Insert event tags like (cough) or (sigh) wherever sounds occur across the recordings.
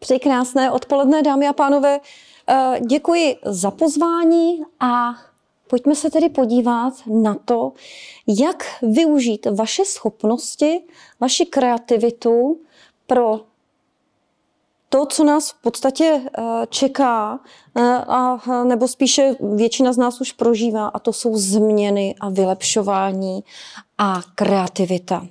Přeji krásné odpoledne, dámy a pánové. Eh, děkuji za pozvání a pojďme se tedy podívat na to, jak využít vaše schopnosti, vaši kreativitu pro to, co nás v podstatě eh, čeká, eh, a, nebo spíše většina z nás už prožívá, a to jsou změny a vylepšování a kreativita.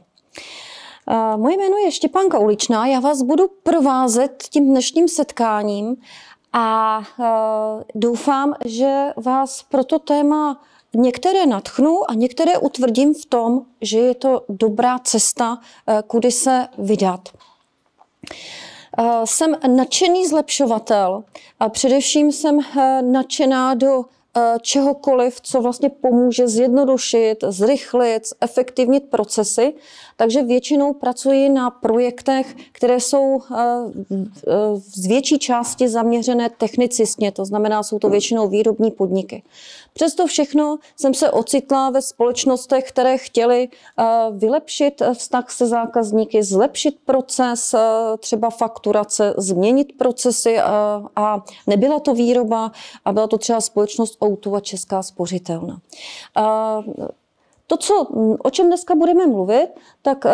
Moje jméno je Štěpánka Uličná, já vás budu provázet tím dnešním setkáním a doufám, že vás pro to téma některé natchnu a některé utvrdím v tom, že je to dobrá cesta, kudy se vydat. Jsem nadšený zlepšovatel a především jsem nadšená do čehokoliv, co vlastně pomůže zjednodušit, zrychlit, efektivnit procesy. Takže většinou pracuji na projektech, které jsou eh, z větší části zaměřené technicistně, to znamená, jsou to většinou výrobní podniky. Přesto všechno jsem se ocitla ve společnostech, které chtěly eh, vylepšit vztah se zákazníky, zlepšit proces, třeba fakturace, změnit procesy a nebyla to výroba a byla to třeba společnost Outu a Česká spořitelna. To, co, o čem dneska budeme mluvit, tak uh,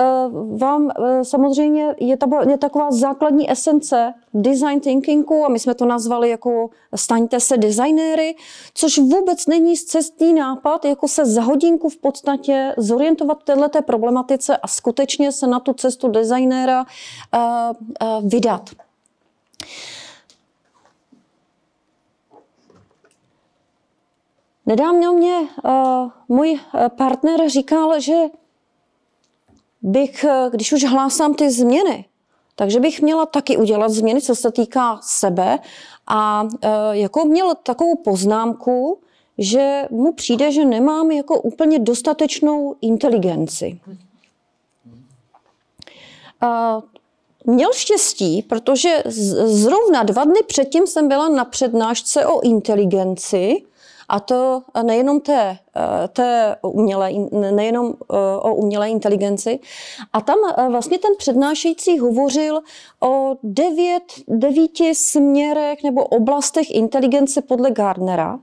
vám uh, samozřejmě je, ta, je taková základní esence design thinkingu a my jsme to nazvali jako staňte se designéry, což vůbec není cestný nápad, jako se za hodinku v podstatě zorientovat v této problematice a skutečně se na tu cestu designéra uh, uh, vydat. Nedávno mě uh, můj eh, partner říkal, že bych, eh, když už hlásám ty změny, takže bych měla taky udělat změny, co se týká sebe a uh, jako měl takovou poznámku, že mu přijde, že nemám jako úplně dostatečnou inteligenci. Uh, měl štěstí, protože zrovna dva dny předtím jsem byla na přednášce o inteligenci a to nejenom té, eh, té umělé, nejenom eh, o umělé inteligenci. A tam eh, vlastně ten přednášející hovořil o devět, devíti směrech nebo oblastech inteligence podle Gardnera.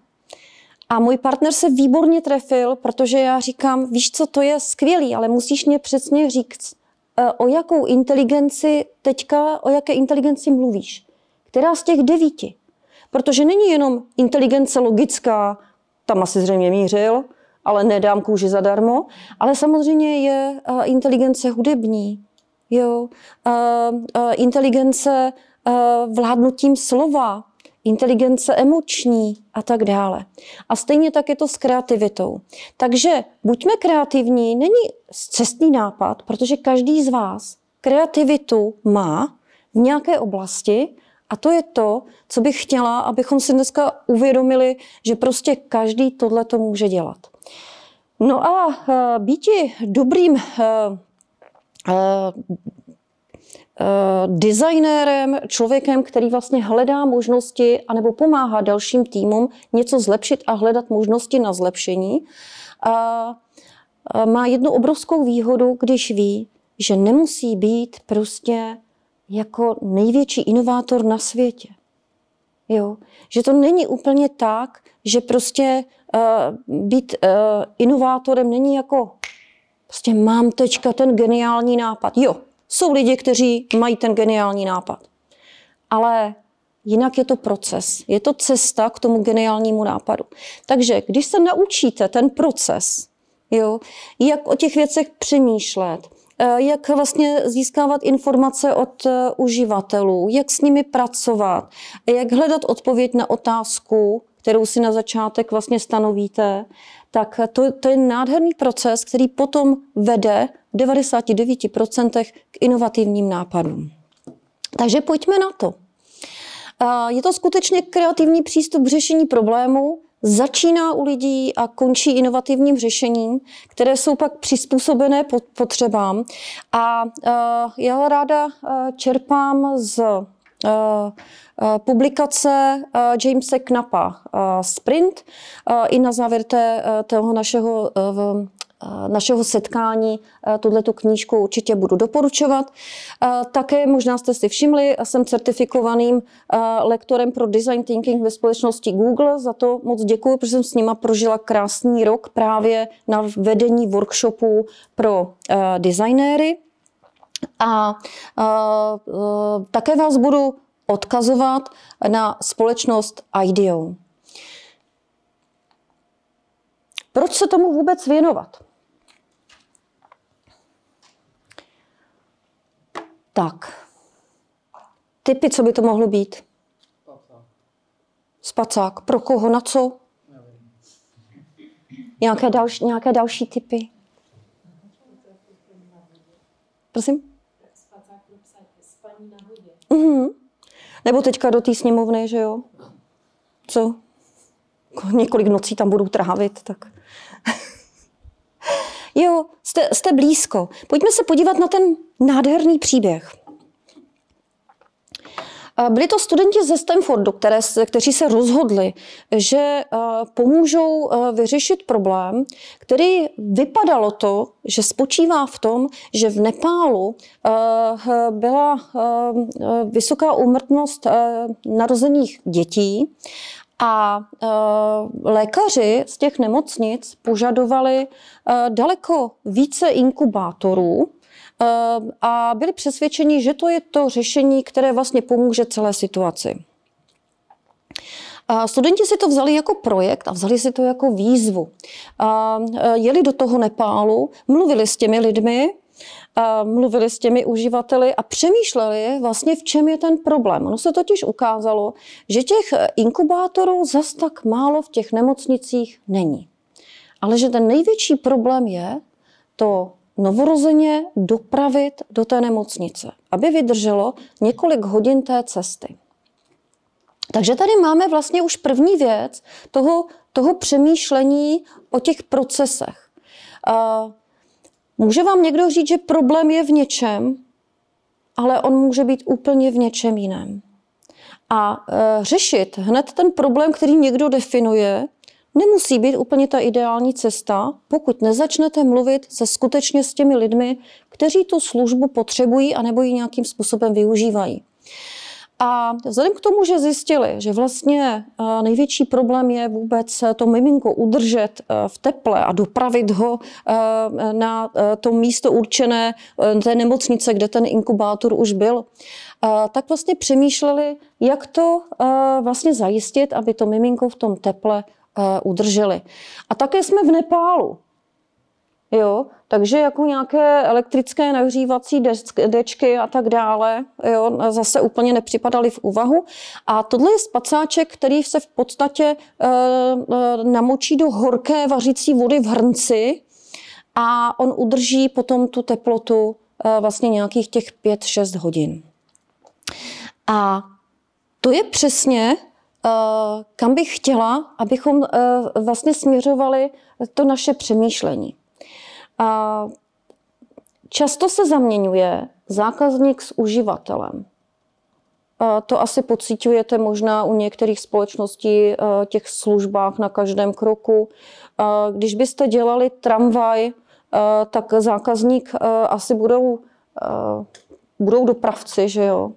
A můj partner se výborně trefil, protože já říkám, víš co, to je skvělý, ale musíš mě přesně říct, o jakou inteligenci teďka, o jaké inteligenci mluvíš. Která z těch devíti? Protože není jenom inteligence logická, tam asi zřejmě mířil, ale nedám kůži zadarmo, ale samozřejmě je uh, inteligence hudební, jo, uh, uh, inteligence vládnutím slova, inteligence emoční a tak dále. A stejně tak je to s kreativitou. Takže buďme kreativní, není cestný nápad, protože každý z vás kreativitu má v nějaké oblasti a to je to, co bych chtěla, abychom si dneska uvědomili, že prostě každý tohle to může dělat. No a uh, býti dobrým uh, uh, designérem, člověkem, který vlastně hledá možnosti anebo pomáhá dalším týmům něco zlepšit a hledat možnosti na zlepšení, má jednu obrovskou výhodu, když ví, že nemusí být prostě jako největší inovátor na světě. Jo? Že to není úplně tak, že prostě uh, být uh, inovátorem není jako prostě mám teďka ten geniální nápad. Jo, jsou lidi, kteří mají ten geniální nápad. Ale jinak je to proces. Je to cesta k tomu geniálnímu nápadu. Takže když se naučíte ten proces, jo, jak o těch věcech přemýšlet, jak vlastně získávat informace od eh, uživatelů, jak s nimi pracovat, jak hledat odpověď na otázku, kterou si na začátek vlastně stanovíte, tak to, to je nádherný proces, který potom vede v 99% k inovativním nápadům. Takže pojďme na to. Eh, je to skutečně kreativní přístup k řešení problému, začíná u lidí a končí inovativním řešením, které jsou pak přizpůsobené potřebám. A já ráda čerpám z publikace Jamesa Knapa Sprint i na závěr té, toho našeho našeho setkání tuhle tu knížku určitě budu doporučovat. Také možná jste si všimli, jsem certifikovaným lektorem pro design thinking ve společnosti Google. Za to moc děkuji, protože jsem s nima prožila krásný rok právě na vedení workshopů pro designéry. A, a také vás budu odkazovat na společnost IDEO. Proč se tomu vůbec věnovat? Tak. Typy, co by to mohlo být? Spacák. Spacák. Pro koho? Na co? Nějaké další, nějaké další typy? Prosím? Spacák pro spaní na vodě. Mhm. Nebo teďka do té sněmovny, že jo? Co? Několik nocí tam budou trávit, tak... jo, jste, jste blízko. Pojďme se podívat na ten nádherný příběh. Byli to studenti ze Stanfordu, které, kteří se rozhodli, že pomůžou vyřešit problém, který vypadalo to, že spočívá v tom, že v Nepálu byla vysoká úmrtnost narozených dětí a lékaři z těch nemocnic požadovali daleko více inkubátorů, Ehm, a byli přesvědčeni, že to je to řešení, které vlastně pomůže celé situaci. A studenti si to vzali jako projekt a vzali si to jako výzvu. A e, jeli do toho Nepálu, mluvili s těmi lidmi, a mluvili s těmi uživateli a přemýšleli vlastně, v čem je ten problém. Ono se totiž ukázalo, že těch inkubátorů zas tak málo v těch nemocnicích není. Ale že ten největší problém je to novorozeně dopravit do té nemocnice, aby vydrželo několik hodin té cesty. Takže tady máme vlastně už první věc toho, toho přemýšlení o těch procesech. Může vám někdo říct, že problém je v něčem, ale on může být úplně v něčem jiném. A e, řešit hned ten problém, který někdo definuje, nemusí být úplně ta ideální cesta, pokud nezačnete mluvit se skutečně s těmi lidmi, kteří tu službu potřebují a nebo ji nějakým způsobem využívají. A vzhledem k tomu, že zjistili, že vlastně největší problém je vůbec to miminko udržet v teple a dopravit ho na to místo určené té nemocnice, kde ten inkubátor už byl, tak vlastně přemýšleli, jak to vlastně zajistit, aby to miminko v tom teple Eh, udrželi. A také jsme v Nepálu. Jo, takže jako nějaké elektrické nahřívací dečky a tak dále, jo, zase úplně nepřipadaly v úvahu. A tohle je spacáček, který se v podstatě e, e, namočí do horké vařící vody v hrnci a on udrží potom tu teplotu e, vlastně nějakých těch 5-6 hodin. A to je přesně kam bych chtěla, abychom vlastně směřovali to naše přemýšlení. Často se zaměňuje zákazník s uživatelem. To asi pocitujete možná u některých společností, eh, těch službách na každém kroku. Když byste dělali tramvaj, tak zákazník asi budou, budou dopravci, že jo?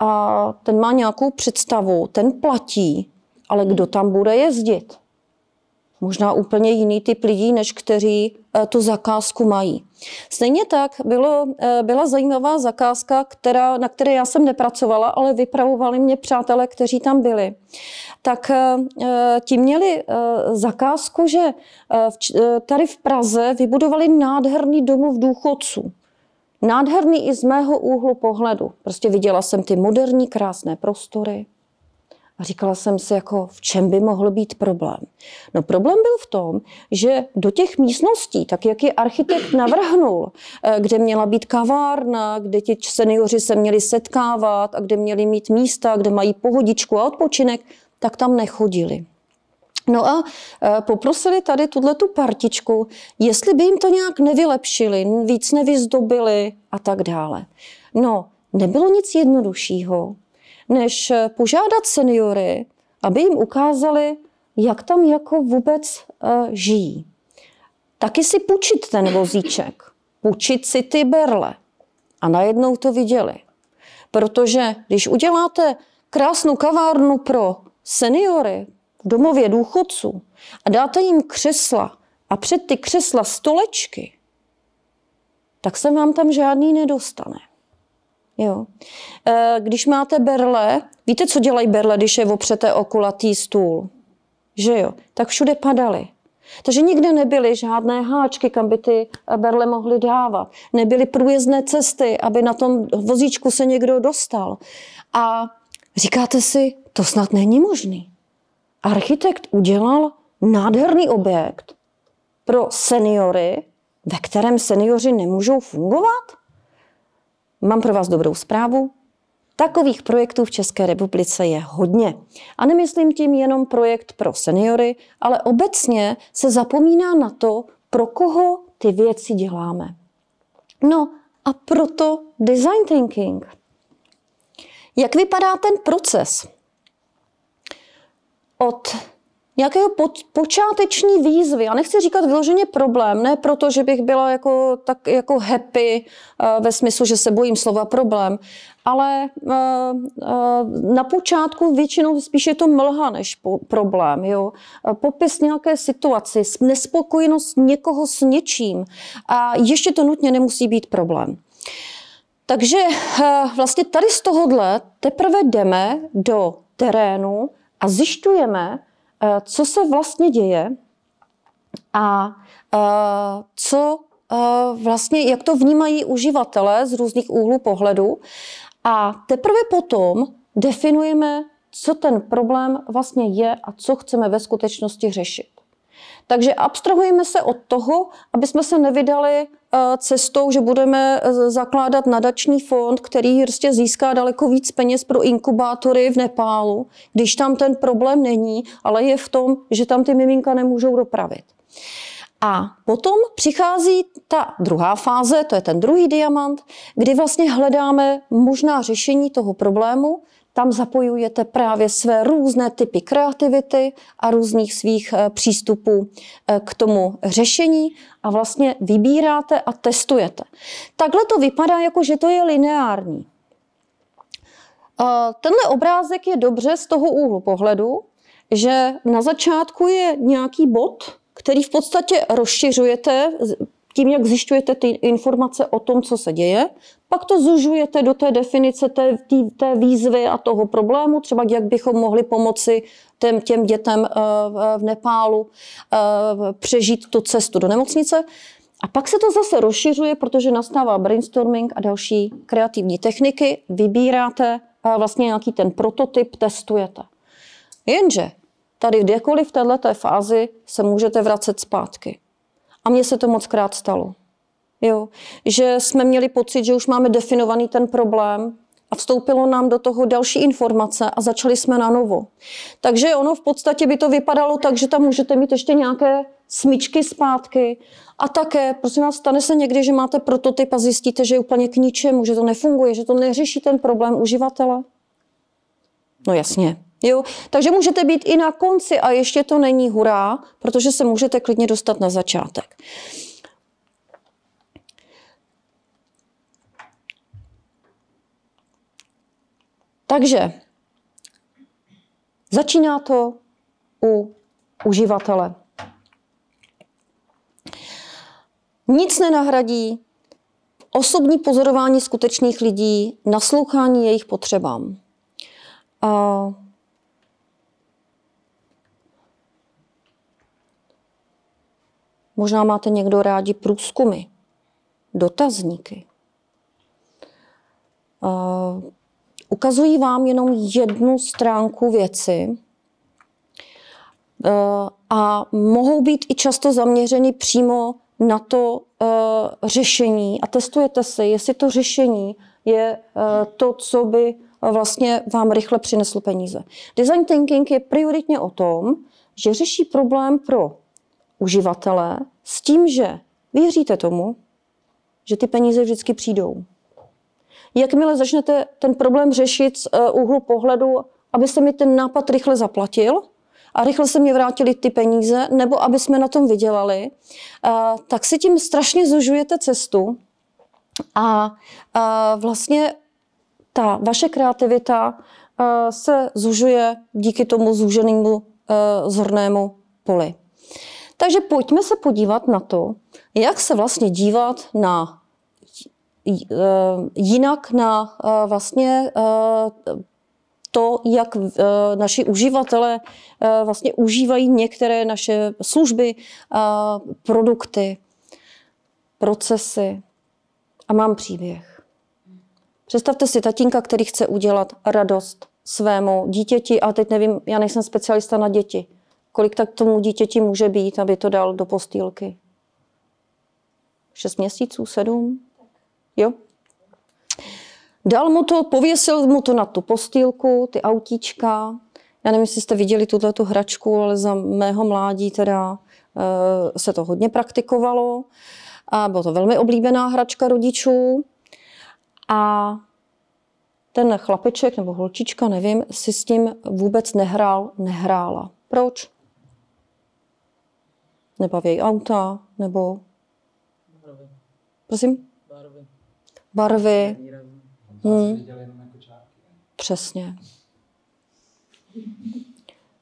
a ten má nějakou představu, ten platí, ale kdo tam bude jezdit? Možná úplně jiný typ lidí, než kteří eh, tu zakázku mají. Stejně tak bylo, eh, byla zajímavá zakázka, která, na které já jsem nepracovala, ale vypravovali mě přátelé, kteří tam byli. Tak eh, ti měli zakázku, že tady v Praze vybudovali nádherný domov důchodců. Nádherný i z mého úhlu pohledu. Prostě viděla jsem ty moderní, krásné prostory a říkala jsem si, jako v čem by mohl být problém. No problém byl v tom, že do těch místností, tak jak je architekt navrhnul, eh, kde měla být kavárna, kde ti seniori se měli setkávat a kde měli mít místa, kde mají pohodičku a odpočinek, tak tam nechodili. No a e, poprosili tady tuhle tu partičku, jestli by jim to nějak nevylepšili, víc nevyzdobili a tak dále. No, nebylo nic jednoduššího, než e, požádat seniory, aby jim ukázali, jak tam jako vůbec uh, žijí. taky si půjčit ten vozíček, půjčit si ty berle. A najednou to viděli. Protože když uděláte krásnou kavárnu pro seniory v domově důchodců a dáte jim křesla a před ty křesla stolečky, tak se vám tam žádný nedostane. Jo. E, když máte berle, víte, co dělají berle, když je opřete o kulatý stůl? Že jo? Tak všude padaly. Takže nikde nebyly žádné háčky, kam by ty berle mohly dávat. Nebyly průjezdné cesty, aby na tom vozíčku se někdo dostal. A říkáte si, to snad není možný. Architekt udělal nádherný objekt pro seniory, ve kterém seniori nemůžou fungovat? Mám pro vás dobrou zprávu. Takových projektů v České republice je hodně. A nemyslím tím jenom projekt pro seniory, ale obecně se zapomíná na to, pro koho ty věci děláme. No a proto design thinking. Jak vypadá ten proces? Od nějakého po, počáteční výzvy. Já nechci říkat vyloženě problém, ne proto, že bych byla jako, tak jako happy uh, ve smyslu, že se bojím slova problém, ale uh, uh, na počátku většinou spíš je to mlha než po, problém. Jo? Popis nějaké situaci, nespokojenost někoho s něčím a ještě to nutně nemusí být problém. Takže vlastně tady z tohohle teprve jdeme do terénu a zjišťujeme, co se vlastně děje a eh, co eh, vlastně, jak to vnímají uživatelé z různých úhlů pohledu. A teprve potom definujeme, co ten problém vlastně je a co chceme ve skutečnosti řešit. Takže abstrahujeme se od toho, aby jsme se nevydali eh, cestou, že budeme eh, zakládat nadační fond, který prostě získá daleko víc peněz pro inkubátory v Nepálu, když tam ten problém není, ale je v tom, že tam ty miminka nemůžou dopravit. A potom přichází ta druhá fáze, to je ten druhý diamant, kdy vlastně hledáme možná řešení toho problému, tam zapojujete právě své různé typy kreativity a různých svých eh, přístupů eh, k tomu řešení a vlastně vybíráte a testujete. Takhle to vypadá, jako že to je lineární. Eh, tenhle obrázek je dobře z toho úhlu pohledu, že na začátku je nějaký bod, který v podstatě rozšiřujete tím, jak zjišťujete ty informace o tom, co se děje, pak to zužujete do té definice té, té, té výzvy a toho problému, třeba jak bychom mohli pomoci těm, těm dětem eh, v Nepálu eh, přežít tu cestu do nemocnice. A pak se to zase rozšiřuje, protože nastává brainstorming a další kreativní techniky. Vybíráte vlastně nějaký ten prototyp, testujete. Jenže tady kdekoliv v této fázi se můžete vracet zpátky. A mně se to moc krát stalo. Jo. Že jsme měli pocit, že už máme definovaný ten problém a vstoupilo nám do toho další informace a začali jsme na novo. Takže ono v podstatě by to vypadalo tak, že tam můžete mít ještě nějaké smyčky zpátky a také, prosím vás, stane se někdy, že máte prototyp a zjistíte, že je úplně k ničemu, že to nefunguje, že to neřeší ten problém uživatele. No jasně, Jo? Takže můžete být i na konci a ještě to není hurá, protože se můžete klidně dostat na začátek. Takže začíná to u uživatele. Nic nenahradí osobní pozorování skutečných lidí, naslouchání jejich potřebám. A Možná máte někdo rádi průzkumy, dotazníky. Uh, ukazují vám jenom jednu stránku věci uh, a mohou být i často zaměřeny přímo na to uh, řešení a testujete si, jestli to řešení je uh, to, co by vlastně vám rychle přineslo peníze. Design thinking je prioritně o tom, že řeší problém pro uživatele s tím, že věříte tomu, že ty peníze vždycky přijdou. Jakmile začnete ten problém řešit z uh, úhlu pohledu, aby se mi ten nápad rychle zaplatil a rychle se mě vrátili ty peníze, nebo aby jsme na tom vydělali, tak si tím strašně zužujete cestu a vlastně ta vaše kreativita se zužuje díky tomu zúženému zornému poli. Takže pojďme se podívat na to, jak se vlastně dívat na jinak na vlastně to, jak naši uživatelé vlastně užívají některé naše služby, produkty, procesy. A mám příběh. Představte si tatínka, který chce udělat radost svému dítěti, a teď nevím, já nejsem specialista na děti, kolik tak tomu dítěti může být, aby to dal do postýlky. Šest měsíců, sedm? Jo? Dal mu to, pověsil mu to na tu postýlku, ty autíčka. Já nevím, jestli jste viděli tuto tu hračku, ale za mého mládí teda e, se to hodně praktikovalo. A byla to velmi oblíbená hračka rodičů. A ten chlapeček nebo holčička, nevím, si s tím vůbec nehrál, nehrála. Proč? Nebaví auta, nebo... Prosím? Barvy. Barvy. Hmm. Přesně.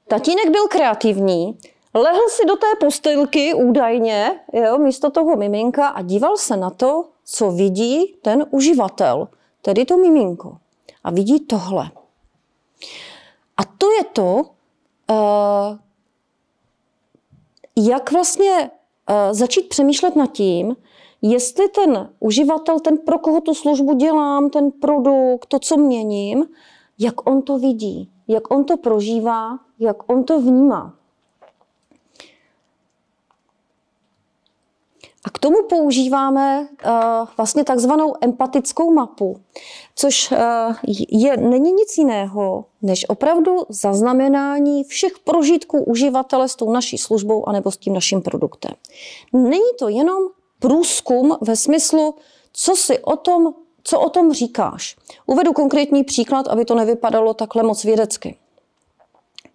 Tatínek byl kreativní, lehl si do té postelky údajně, jo, místo toho miminka a díval se na to, co vidí ten uživatel, tedy to miminko. A vidí tohle. A to je to, uh, jak vlastně uh, začít přemýšlet nad tím, jestli ten uživatel, ten pro koho tu službu dělám, ten produkt, to, co měním, jak on to vidí, jak on to prožívá, jak on to vnímá. A k tomu používáme uh, vlastně takzvanou empatickou mapu, což uh, je, není nic jiného, než opravdu zaznamenání všech prožitků uživatele s tou naší službou anebo s tím naším produktem. Není to jenom průzkum ve smyslu, co si o tom, co o tom říkáš. Uvedu konkrétní příklad, aby to nevypadalo takhle moc vědecky.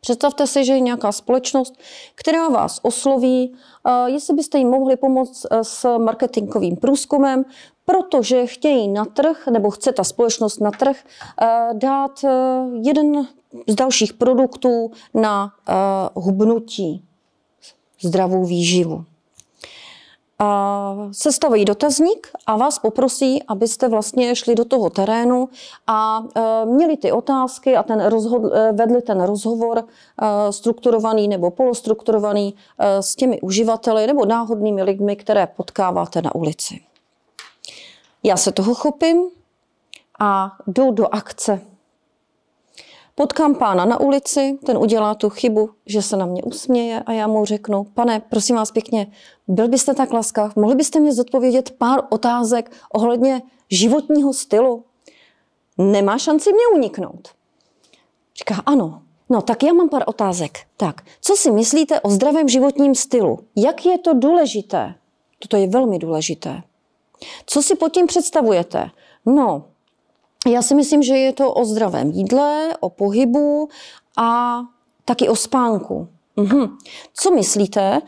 Představte si, že je nějaká společnost, která vás osloví, jestli byste jim mohli pomoct e, s marketingovým průzkumem, protože chtějí na trh, nebo chce ta společnost na trh e, dát jeden z dalších produktů na hubnutí, zdravou výživu sestavují dotazník a vás poprosí, abyste vlastně šli do toho terénu a e, měli ty otázky a ten rozhod, e, vedli ten rozhovor e, strukturovaný nebo polostrukturovaný s těmi uživateli nebo náhodnými lidmi, které potkáváte na ulici. Já se toho chopím a jdu do akce Potkám pána na ulici, ten udělá tu chybu, že se na mě usměje a já mu řeknu, pane, prosím vás pěkně, byl byste tak laskav, mohli byste mě zodpovědět pár otázek ohledně životního stylu? Nemá šanci mě uniknout. Říká, ano, no tak já mám pár otázek. Tak, co si myslíte o zdravém životním stylu? Jak je to důležité? Toto je velmi důležité. Co si pod tím představujete? No, já si myslím, že je to o zdravém jídle, o pohybu a taky o spánku. Mhm. Co myslíte,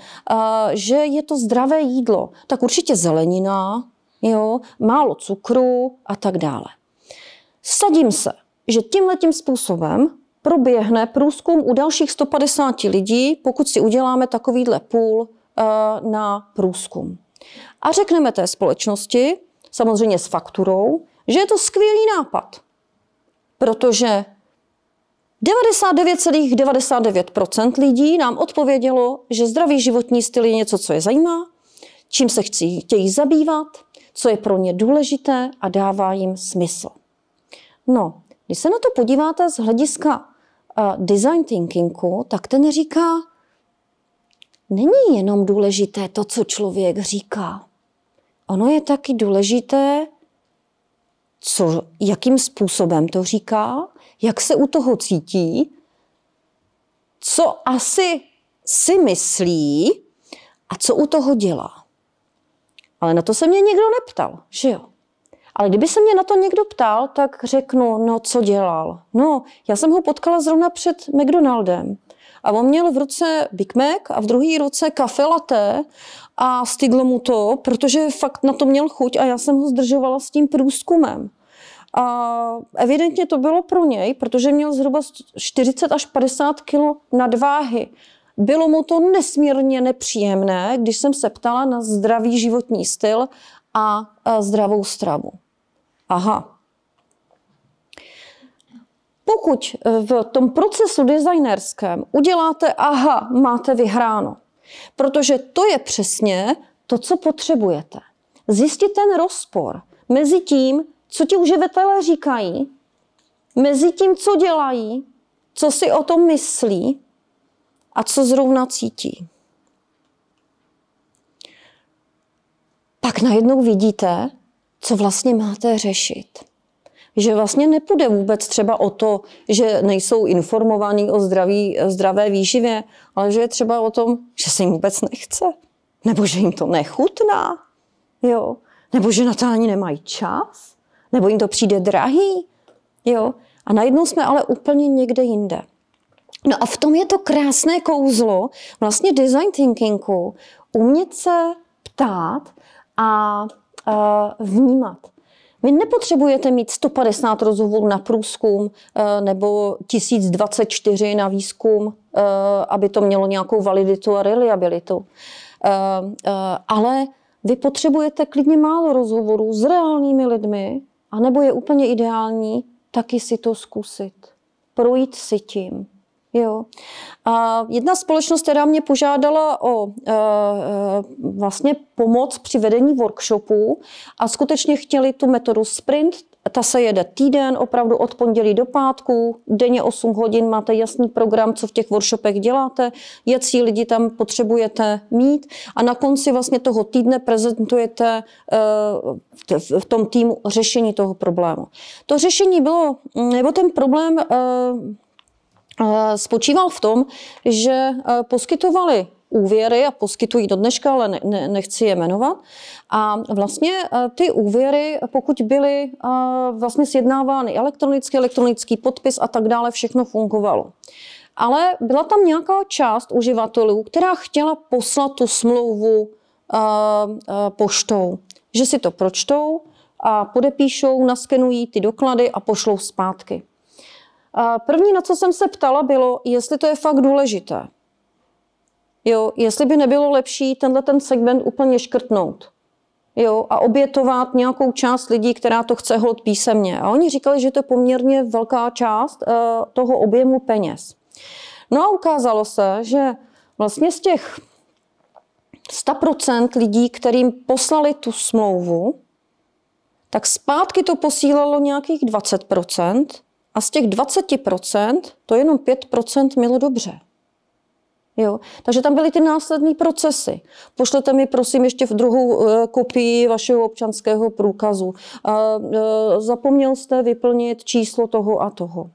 že je to zdravé jídlo? Tak určitě zelenina, jo, málo cukru a tak dále. Sadím se, že tímhletím způsobem proběhne průzkum u dalších 150 lidí, pokud si uděláme takovýhle půl na průzkum. A řekneme té společnosti, samozřejmě s fakturou, že je to skvělý nápad, protože 99,99% ,99 lidí nám odpovědělo, že zdravý životní styl je něco, co je zajímá, čím se chci, chtějí zabývat, co je pro ně důležité a dává jim smysl. No, když se na to podíváte z hlediska uh, design thinkingu, tak ten říká, není jenom důležité to, co člověk říká. Ono je taky důležité, co, jakým způsobem to říká, jak se u toho cítí, co asi si myslí a co u toho dělá. Ale na to se mě nikdo neptal, že jo? Ale kdyby se mě na to někdo ptal, tak řeknu, no co dělal. No, já jsem ho potkala zrovna před McDonaldem. A on měl v ruce Big Mac a v druhé ruce kafe latte a stydlo mu to, protože fakt na to měl chuť a já jsem ho zdržovala s tím průzkumem. A evidentně to bylo pro něj, protože měl zhruba 40 až 50 kg nadváhy. Bylo mu to nesmírně nepříjemné, když jsem se ptala na zdravý životní styl a zdravou stravu. Aha. Pokud v tom procesu designerském uděláte aha, máte vyhráno. Protože to je přesně to, co potřebujete. Zjistit ten rozpor mezi tím, co ti uživatelé říkají, mezi tím, co dělají, co si o tom myslí a co zrovna cítí. Pak najednou vidíte, co vlastně máte řešit. Že vlastně nepůjde vůbec třeba o to, že nejsou informovaní o zdraví, zdravé výživě, ale že je třeba o tom, že se jim vůbec nechce. Nebo že jim to nechutná. Jo? Nebo že na to ani nemají čas. Nebo jim to přijde drahý. Jo? A najednou jsme ale úplně někde jinde. No a v tom je to krásné kouzlo vlastně design thinkingu, umět se ptát a vnímat. Vy nepotřebujete mít 150 rozhovorů na průzkum e, nebo 1024 na výzkum, e, aby to mělo nějakou validitu a reliabilitu. Ale vy potřebujete klidně málo rozhovorů s reálnými lidmi, anebo je úplně ideální taky si to zkusit. Projít si tím. Jo. A jedna společnost, která mě požádala o e, vlastně pomoc při vedení workshopů a skutečně chtěli tu metodu sprint, ta se jede týden, opravdu od pondělí do pátku, denně 8 hodin, máte jasný program, co v těch workshopech děláte, jaký lidi tam potřebujete mít a na konci vlastně toho týdne prezentujete e, v tom týmu řešení toho problému. To řešení bylo, nebo ten problém e, spočíval v tom, že poskytovali úvěry a poskytují do dneška, ale ne, ne, nechci je jmenovat. A vlastně e, ty úvěry, pokud byly e, vlastně sjednávány elektronicky, elektronický podpis a tak dále, všechno fungovalo. Ale byla tam nějaká část uživatelů, která chtěla poslat tu smlouvu poštou. Že si to pročtou a podepíšou, naskenují ty doklady a pošlou zpátky. První, na co jsem se ptala, bylo, jestli to je fakt důležité. Jo, jestli by nebylo lepší tenhle ten segment úplně škrtnout. Jo, a obětovat nějakou část lidí, která to chce hlot písemně. A oni říkali, že to je poměrně velká část uh, toho objemu peněz. No a ukázalo se, že vlastně z těch 100% lidí, kterým poslali tu smlouvu, tak zpátky to posílalo nějakých 20%, a z těch 20% to jenom 5% mělo dobře. Jo? Takže tam byly ty následné procesy. Pošlete mi prosím ještě v druhou e, kopii vašeho občanského průkazu. A, e, zapomněl jste vyplnit číslo toho a toho.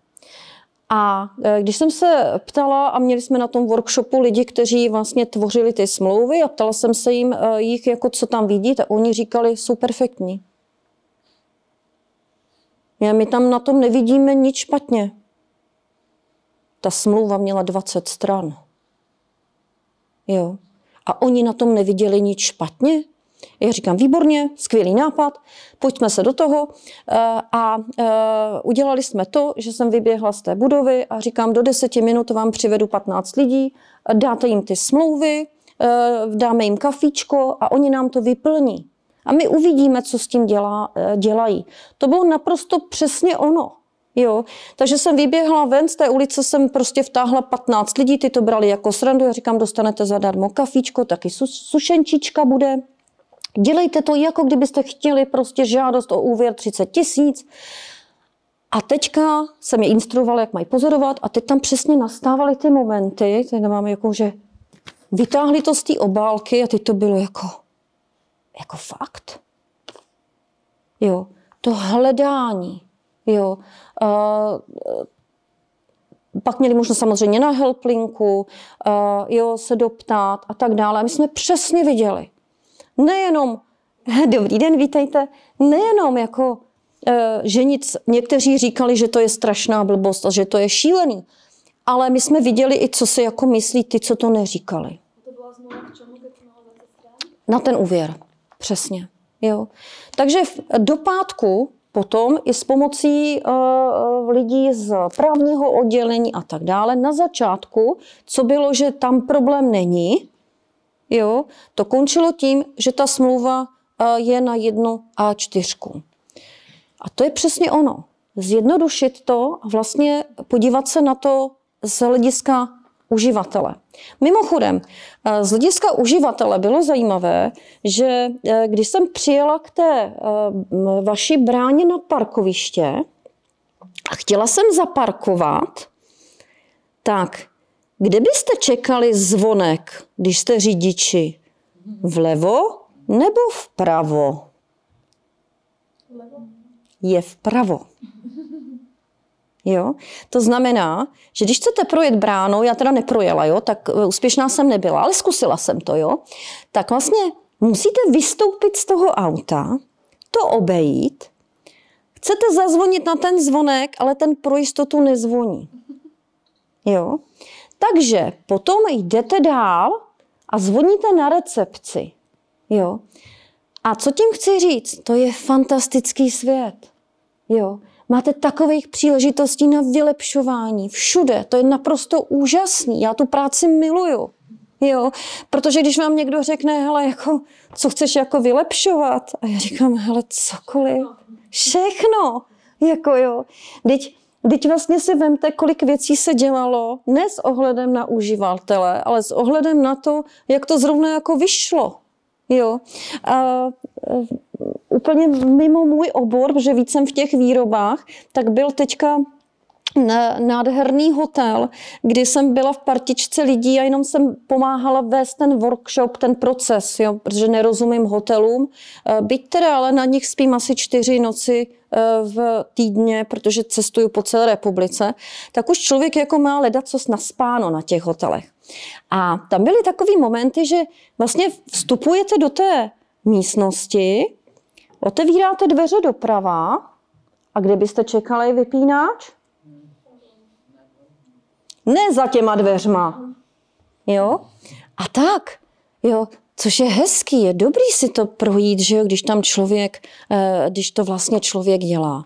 A e, když jsem se ptala, a měli jsme na tom workshopu lidi, kteří vlastně tvořili ty smlouvy a ptala jsem se jim jich, jako co tam vidíte, oni říkali, jsou perfektní. My tam na tom nevidíme nic špatně. Ta smlouva měla 20 stran. Jo. A oni na tom neviděli nic špatně. Já říkám, výborně, skvělý nápad, pojďme se do toho. Eh, a eh, udělali jsme to, že jsem vyběhla z té budovy a říkám, do deseti minut vám přivedu 15 lidí, dáte jim ty smlouvy, eh, dáme jim kafíčko a oni nám to vyplní. A my uvidíme, co s tím dělá, dělají. To bylo naprosto přesně ono. Jo, takže jsem vyběhla ven, z té ulice jsem prostě vtáhla 15 lidí, ty to brali jako srandu, já říkám, dostanete zadarmo kafíčko, taky su, sušenčička bude. Dělejte to, jako kdybyste chtěli prostě žádost o úvěr 30 tisíc. A teďka jsem je instruovala, jak mají pozorovat a teď tam přesně nastávaly ty momenty, tady máme jako, že vytáhli to z té obálky a teď to bylo jako, jako fakt. Jo, to hledání. Jo. Uh, pak měli možnost samozřejmě na helplinku, uh, jo, se doptát a tak dále. A my jsme přesně viděli, nejenom, (laughs) dobrý den, vítejte, nejenom jako, uh, že nic, někteří říkali, že to je strašná blbost a že to je šílený, ale my jsme viděli i, co si jako myslí ty, co to neříkali. To byla znovu k čemu, keď mohla Na ten úvěr, přesně. Jo. Takže v, do pátku potom i s pomocí uh, lidí z právního oddělení a tak dále, na začátku, co bylo, že tam problém není, jo, to končilo tím, že ta smlouva uh, je na jednu A4. A to je přesně ono. Zjednodušit to a vlastně podívat se na to z hlediska uživatele. Mimochodem, eh, z hlediska uživatele bylo zajímavé, že eh, když jsem přijela k té eh, vaší bráně na parkoviště a chtěla jsem zaparkovat, tak kde byste čekali zvonek, když jste řidiči? Vlevo nebo vpravo? Je vpravo. Jo? To znamená, že když chcete projet bránou, já teda neprojela, jo, tak e, úspěšná jsem nebyla, ale zkusila jsem to, jo, tak vlastně musíte vystoupit z toho auta, to obejít, chcete zazvonit na ten zvonek, ale ten pro jistotu nezvoní. Jo? Takže potom jdete dál a zvoníte na recepci. Jo? A co tím chci říct? To je fantastický svět. Jo? Máte takových příležitostí na vylepšování všude. To je naprosto úžasný. Já tu práci miluju. Jo, protože když vám někdo řekne, hele, jako, co chceš jako vylepšovat? A já říkám, hele, cokoliv, všechno. Jako jo. Teď, teď vlastně si vemte, kolik věcí se dělalo, ne s ohledem na uživatele, ale s ohledem na to, jak to zrovna jako vyšlo. Jo. A, úplně mimo můj obor, protože víc jsem v těch výrobách, tak byl teďka nádherný hotel, kdy jsem byla v partičce lidí a jenom jsem pomáhala vést ten workshop, ten proces, jo, protože nerozumím hotelům. Eh, byť teda, ale na nich spím asi čtyři noci eh, v týdně, protože cestuju po celé republice, tak už člověk jako má ledat co naspáno na těch hotelech. A tam byly takové momenty, že vlastně vstupujete do té místnosti, Otevíráte dveře doprava a kde byste čekali vypínač? Ne za těma dveřma. Jo? A tak, jo, což je hezký, je dobrý si to projít, že jo, když tam člověk, eh, když to vlastně člověk dělá.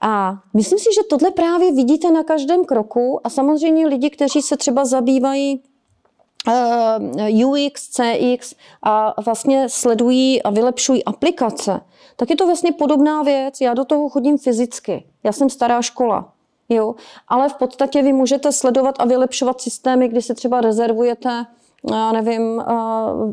A myslím si, že tohle právě vidíte na každém kroku a samozřejmě lidi, kteří se třeba zabývají UX, CX a vlastně sledují a vylepšují aplikace, tak je to vlastně podobná věc. Já do toho chodím fyzicky. Já jsem stará škola. Jo? Ale v podstatě vy můžete sledovat a vylepšovat systémy, kdy si třeba rezervujete já nevím, eh,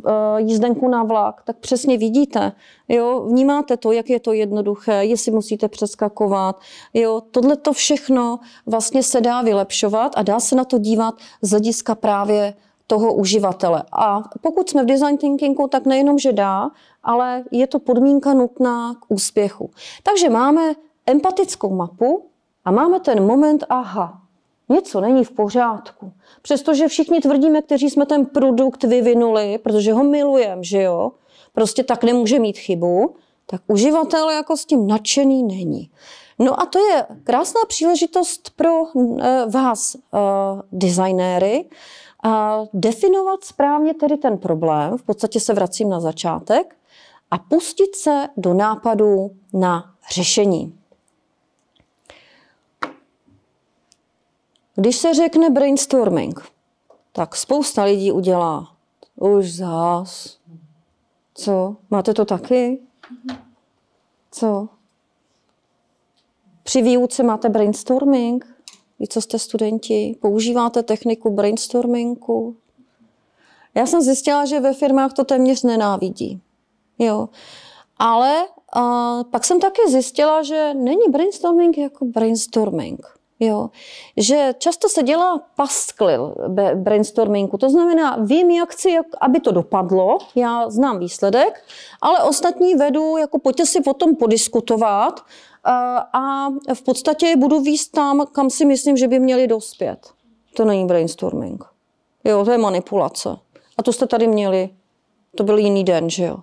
eh, jízdenku na vlak, tak přesně vidíte, jo, vnímáte to, jak je to jednoduché, jestli musíte přeskakovat, jo, tohle to všechno vlastně se dá vylepšovat a dá se na to dívat z hlediska právě toho uživatele. A pokud jsme v design thinkingu, tak nejenom, že dá, ale je to podmínka nutná k úspěchu. Takže máme empatickou mapu a máme ten moment, aha, něco není v pořádku. Přestože všichni tvrdíme, kteří jsme ten produkt vyvinuli, protože ho milujeme, že jo, prostě tak nemůže mít chybu, tak uživatel jako s tím nadšený není. No a to je krásná příležitost pro eh, vás, eh, designéry, a definovat správně tedy ten problém, v podstatě se vracím na začátek, a pustit se do nápadů na řešení. Když se řekne brainstorming, tak spousta lidí udělá už zás. Co? Máte to taky? Co? Při výuce máte brainstorming? Vy, co jste studenti, používáte techniku brainstormingu? Já jsem zjistila, že ve firmách to téměř nenávidí. Jo. Ale a pak jsem taky zjistila, že není brainstorming jako brainstorming. Jo. Že často se dělá pasklil brainstormingu. To znamená, vím, jak chci, jak, aby to dopadlo, já znám výsledek, ale ostatní vedu, jako pojďte si o tom podiskutovat a v podstatě budu výst tam, kam si myslím, že by měli dospět. To není brainstorming. Jo, to je manipulace. A to jste tady měli. To byl jiný den, že jo.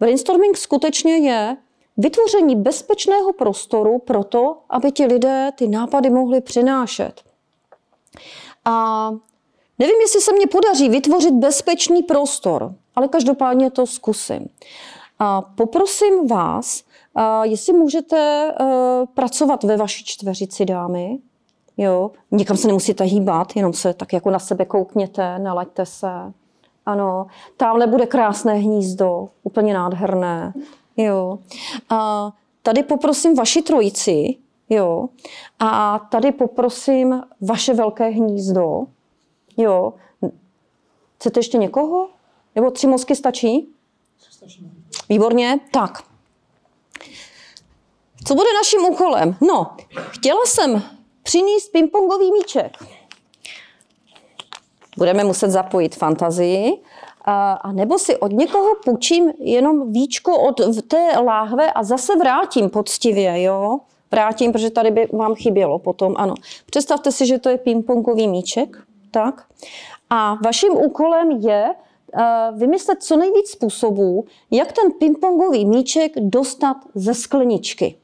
Brainstorming skutečně je vytvoření bezpečného prostoru pro to, aby ti lidé ty nápady mohli přinášet. A nevím, jestli se mně podaří vytvořit bezpečný prostor, ale každopádně to zkusím. A poprosím vás, a jestli můžete uh, pracovat ve vaší čtveřici, dámy. Jo, nikam se nemusíte hýbat, jenom se tak jako na sebe koukněte, nalaďte se. Ano, tamhle bude krásné hnízdo, úplně nádherné. Jo. A tady poprosím vaši trojici, jo. A tady poprosím vaše velké hnízdo, jo. Chcete ještě někoho? Nebo tři mozky stačí? Výborně, tak. Co bude naším úkolem? No, chtěla jsem přinést pingpongový míček. Budeme muset zapojit fantazii, a, a nebo si od někoho půjčím jenom víčko od té láhve a zase vrátím poctivě, jo? Vrátím, protože tady by vám chybělo potom, ano. Představte si, že to je pingpongový míček, tak? A vaším úkolem je uh, vymyslet co nejvíc způsobů, jak ten pingpongový míček dostat ze skleničky.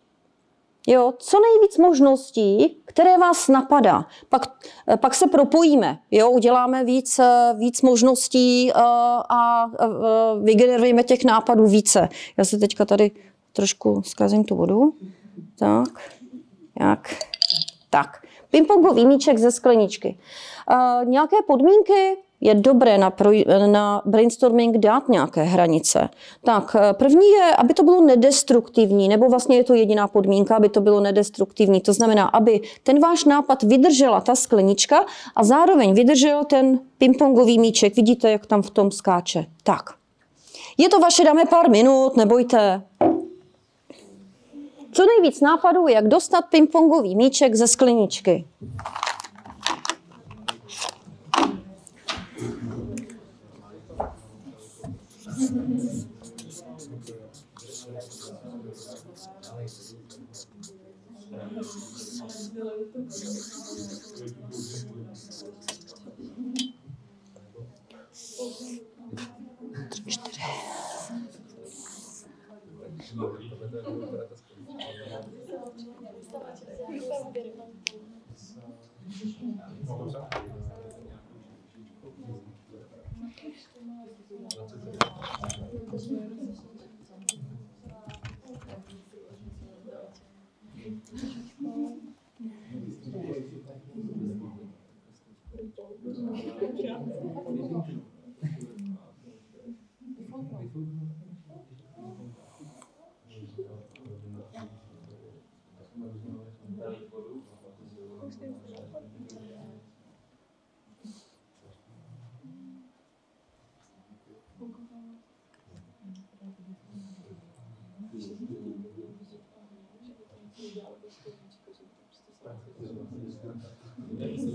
Jo, co nejvíc možností, které vás napadá. Pak, eh, pak se propojíme, jo, uděláme víc, eh, víc možností a, a, vygenerujeme těch nápadů více. Já se teďka tady trošku zkazím tu vodu. Tak, jak, tak. Pingpongový míček ze skleničky. Uh, nějaké podmínky, je dobré na, pro, na brainstorming dát nějaké hranice. Tak eh, první je, aby to bylo nedestruktivní, nebo vlastně je to jediná podmínka, aby to bylo nedestruktivní. To znamená, aby ten váš nápad vydržela ta sklenička a zároveň vydržel ten pingpongový míček. Vidíte, jak tam v tom skáče. Tak. Je to vaše, dáme pár minut, nebojte. Co nejvíc nápadů, jak dostat pingpongový míček ze skleničky.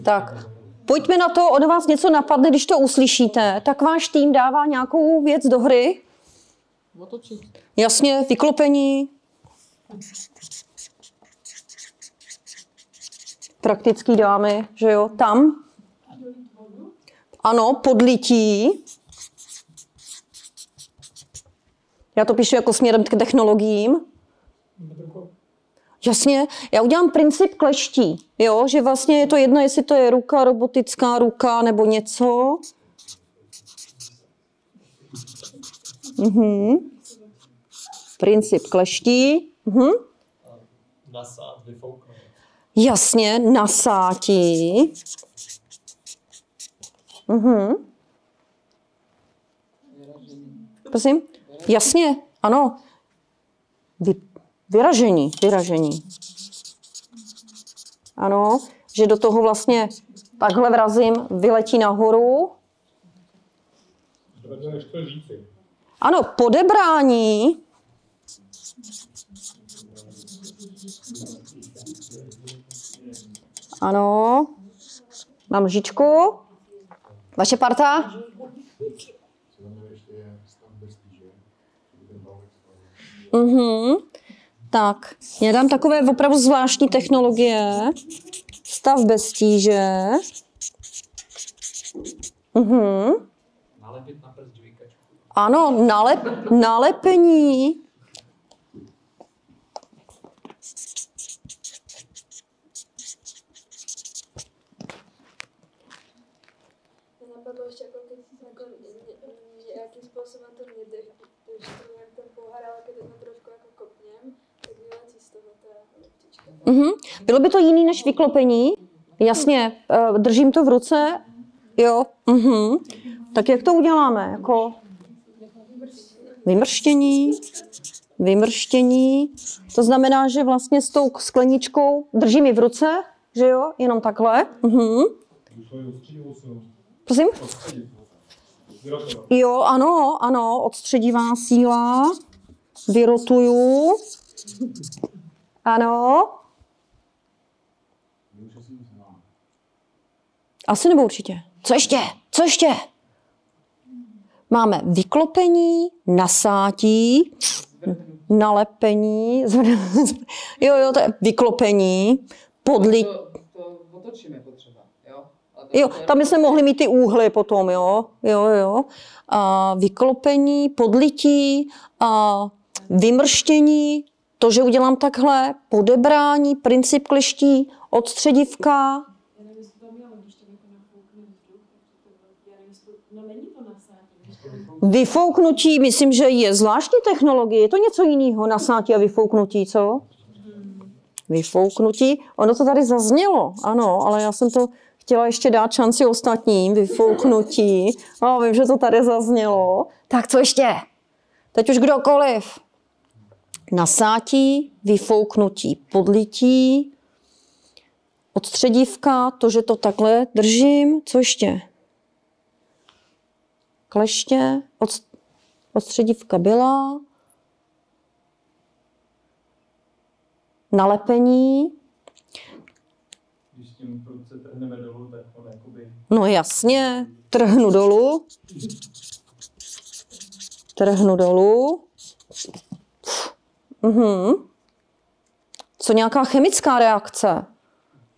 Tak, pojďme na to, od vás něco napadne, když to uslyšíte, tak váš tým dává nějakou věc do hry. Jasně, vyklopení. Praktický dámy, že jo, tam. Ano, podlití. Já to píšu jako směrem k technologiím. Jasně, já udělám princip kleští, jo, že vlastně je to jedno, jestli to je ruka, robotická ruka nebo něco. Mhm. Princip kleští. Mhm. Nasát, vyfouknout. Jasně, nasátí. Mhm. Prosím? Jasně, ano. Vy, vyražení, vyražení. Ano, že do toho vlastně takhle vrazím, vyletí nahoru. Ano, podebrání. Ano. Mám lžičku. Vaše parta? Mhm. Tak, já dám takové opravdu zvláštní technologie. Stav bez tíže. Mhm. Nalepit na prst. Ano, nalep, nalepení. Mhm. Bylo by to jiný než vyklopení? Jasně, eh, držím to v ruce. Jo. Mhm. Tak jak to uděláme? Jako vymrštění, vymrštění. To znamená, že vlastně s tou skleničkou držím ji v ruce, že jo, jenom takhle. Mhm. Prosím? Jo, ano, ano, odstředivá síla. Vyrotuju. Ano. Asi nebo určitě. Co ještě? Co ještě? Máme vyklopení, nasátí, nalepení, (laughs) jo, jo, to je vyklopení, podli... To, to otočíme potřeba, jo? Jo, tam bychom mohli mít ty úhly potom, jo, jo, jo. A vyklopení, podlití, a vymrštění, to, že udělám takhle, podebrání, princip kleští, odstředivka, Já nevím, jestli to mělo, když to jako nafoukne vzduch, tak to, já nevím, jestli to, no není to nasátí, když to Vyfouknutí, myslím, že je zvláštní technologie. Je to něco jiného, nasátí a vyfouknutí, co? Vyfouknutí. Ono to tady zaznělo, ano, ale já jsem to chtěla ještě dát šanci ostatním. Vyfouknutí. A vím, že to tady zaznělo. Tak co ještě? Teď už kdokoliv. Nasátí, vyfouknutí, podlití, odstředívka, to, že to takhle držím. Co ještě? Kleště, od, odstředivka byla, nalepení, Když tím prudce trhneme dolů, tak on jakoby no jasně, trhnu dolů, trhnu dolů, mhm. Co nějaká chemická reakce?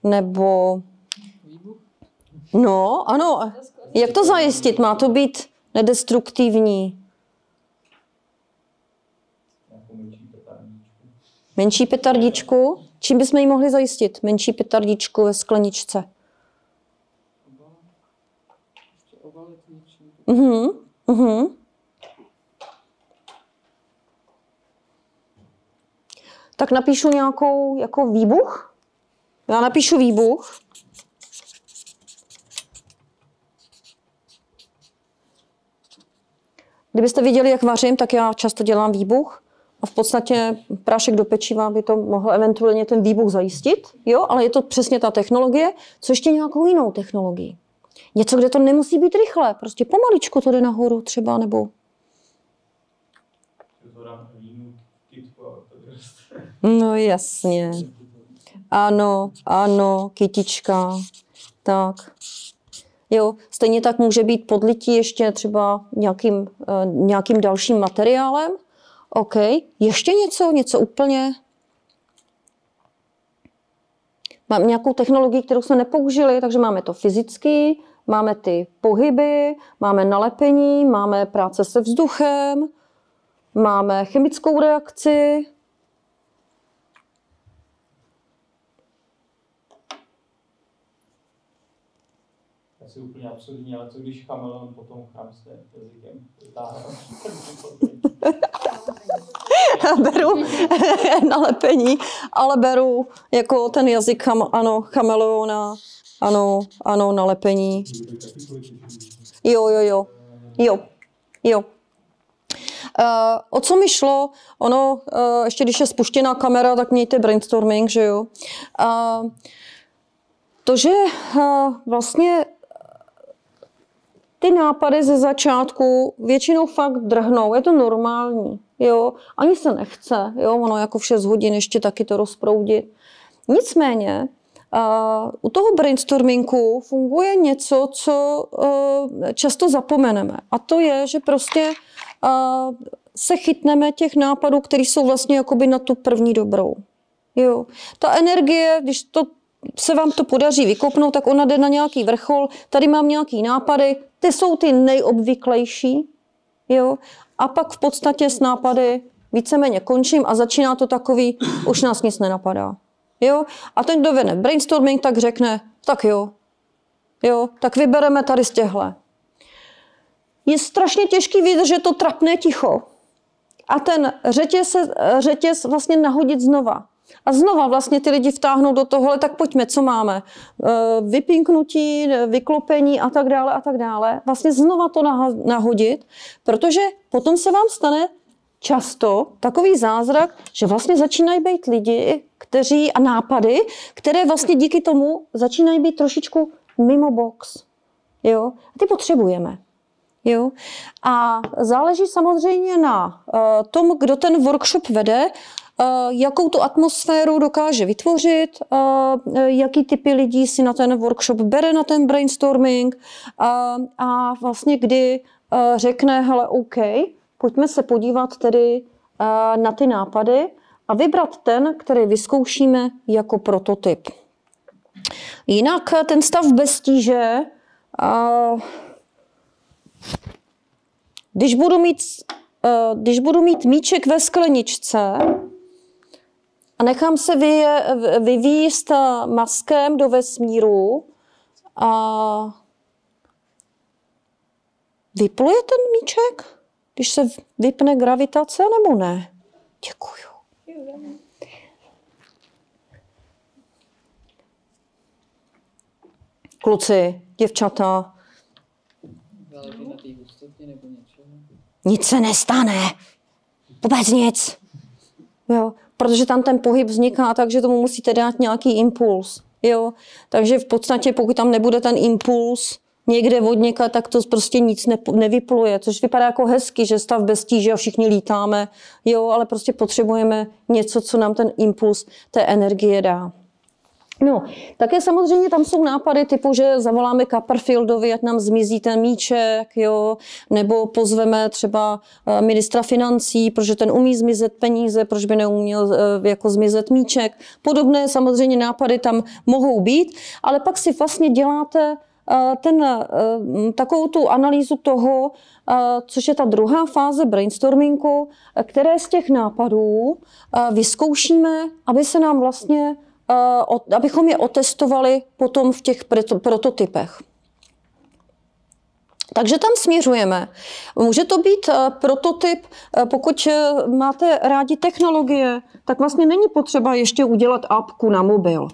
Nebo, no, ano, jak to zajistit? Má to být nedestruktivní. menší petardičku. Čím bychom ji mohli zajistit? Menší petardičku ve skleničce. Mhm, mhm. Tak napíšu nějakou jako výbuch. Já napíšu výbuch. Kdybyste viděli, jak vařím, tak já často dělám výbuch. A v podstatě prášek do pečiva by to mohl eventuálně ten výbuch zajistit. Jo, ale je to přesně ta technologie. Co ještě nějakou jinou technologii? Něco, kde to nemusí být rychle. Prostě pomaličku to jde nahoru třeba, nebo... No jasně. Ano, ano, kytička. Tak. Jo, stejně tak může být podlití ještě třeba nějakým, eh, nějakým dalším materiálem. OK. Ještě něco, něco úplně. Mám nějakou technologii, kterou jsme nepoužili, takže máme to fyzicky, máme ty pohyby, máme nalepení, máme práce se vzduchem, máme chemickou reakci, Asi úplně absurdní, ale co když chameleon potom chrámsne jazykem beru (laughs) nalepení, ale beru jako ten jazyk, cham, ano, chameleona, ano, ano, nalepení. Jo, jo, jo, jo, jo. Uh, o co mi šlo? Ono, uh, ještě když je spuštěná kamera, tak mějte brainstorming, že jo. Uh, to, že uh, vlastně ty nápady ze začátku většinou fakt drhnou, je to normální, jo, ani se nechce, jo, ono jako v 6 hodin ještě taky to rozproudit. Nicméně, uh, u toho brainstormingu funguje něco, co uh, často zapomeneme. A to je, že prostě uh, se chytneme těch nápadů, které jsou vlastně jakoby na tu první dobrou. Jo. Ta energie, když to se vám to podaří vykopnout, tak ona jde na nějaký vrchol. Tady mám nějaký nápady, ty jsou ty nejobvyklejší. Jo. A pak v podstatě s nápady víceméně končím a začíná to takový, už nás nic nenapadá. Jo? A ten, kdo brainstorming, tak řekne, tak jo, jo, tak vybereme tady z těhle. Je strašně těžký vydržet to trapné ticho. A ten řetěz, se- řetěz vlastně nahodit znova. A znova vlastně ty lidi vtáhnou do toho, tak pojďme, co máme? Eh, vypinknutí, vyklopení a tak dále a tak dále. Vlastně znova to nahodit, protože potom se vám stane často takový zázrak, že vlastně začínají být lidi, kteří a nápady, které vlastně díky tomu začínají být trošičku mimo box. Jo? A ty potřebujeme. Jo? A záleží samozřejmě na uh, tom, kdo ten workshop vede, jakou tu atmosféru dokáže vytvořit, uh, jaký typy lidí si na ten workshop bere, na ten brainstorming a vlastně kdy řekne, hele, OK, pojďme se podívat tedy na ty nápady a vybrat ten, který vyzkoušíme jako prototyp. Jinak ten stav bez tíže když budu mít, eh, když budu mít míček ve skleničce a nechám se vy, vyvíst maskem do vesmíru a vypluje ten míček, když se vypne gravitace, nebo ne? Děkuju. Kluci, děvčata, nic se nestane. Vůbec nic. Jo, protože tam ten pohyb vzniká tak, že tomu musíte dát nějaký impuls. Jo, takže v podstatě, pokud tam nebude ten impuls někde vodníka, tak to prostě nic ne, nevypluje, což vypadá jako hezky, že stav bez tíže a všichni lítáme, jo, ale prostě potřebujeme něco, co nám ten impuls té energie dá. No, také samozřejmě tam jsou nápady typu, že zavoláme Copperfieldovi, ať nám zmizí ten míček, jo, nebo pozveme třeba eh, ministra financí, protože ten umí zmizet peníze, proč by neuměl eh, jako zmizet míček. Podobné samozřejmě nápady tam mohou být, ale pak si vlastně děláte eh, ten, takovou tu analýzu toho, což je ta druhá fáze brainstormingu, které z těch nápadů vyzkoušíme, aby se nám vlastně abychom je otestovali potom v těch prototypech. Takže tam směřujeme. Může to být eh, prototyp, eh, pokud máte rádi technologie, tak vlastně není potřeba ještě udělat apku na mobil.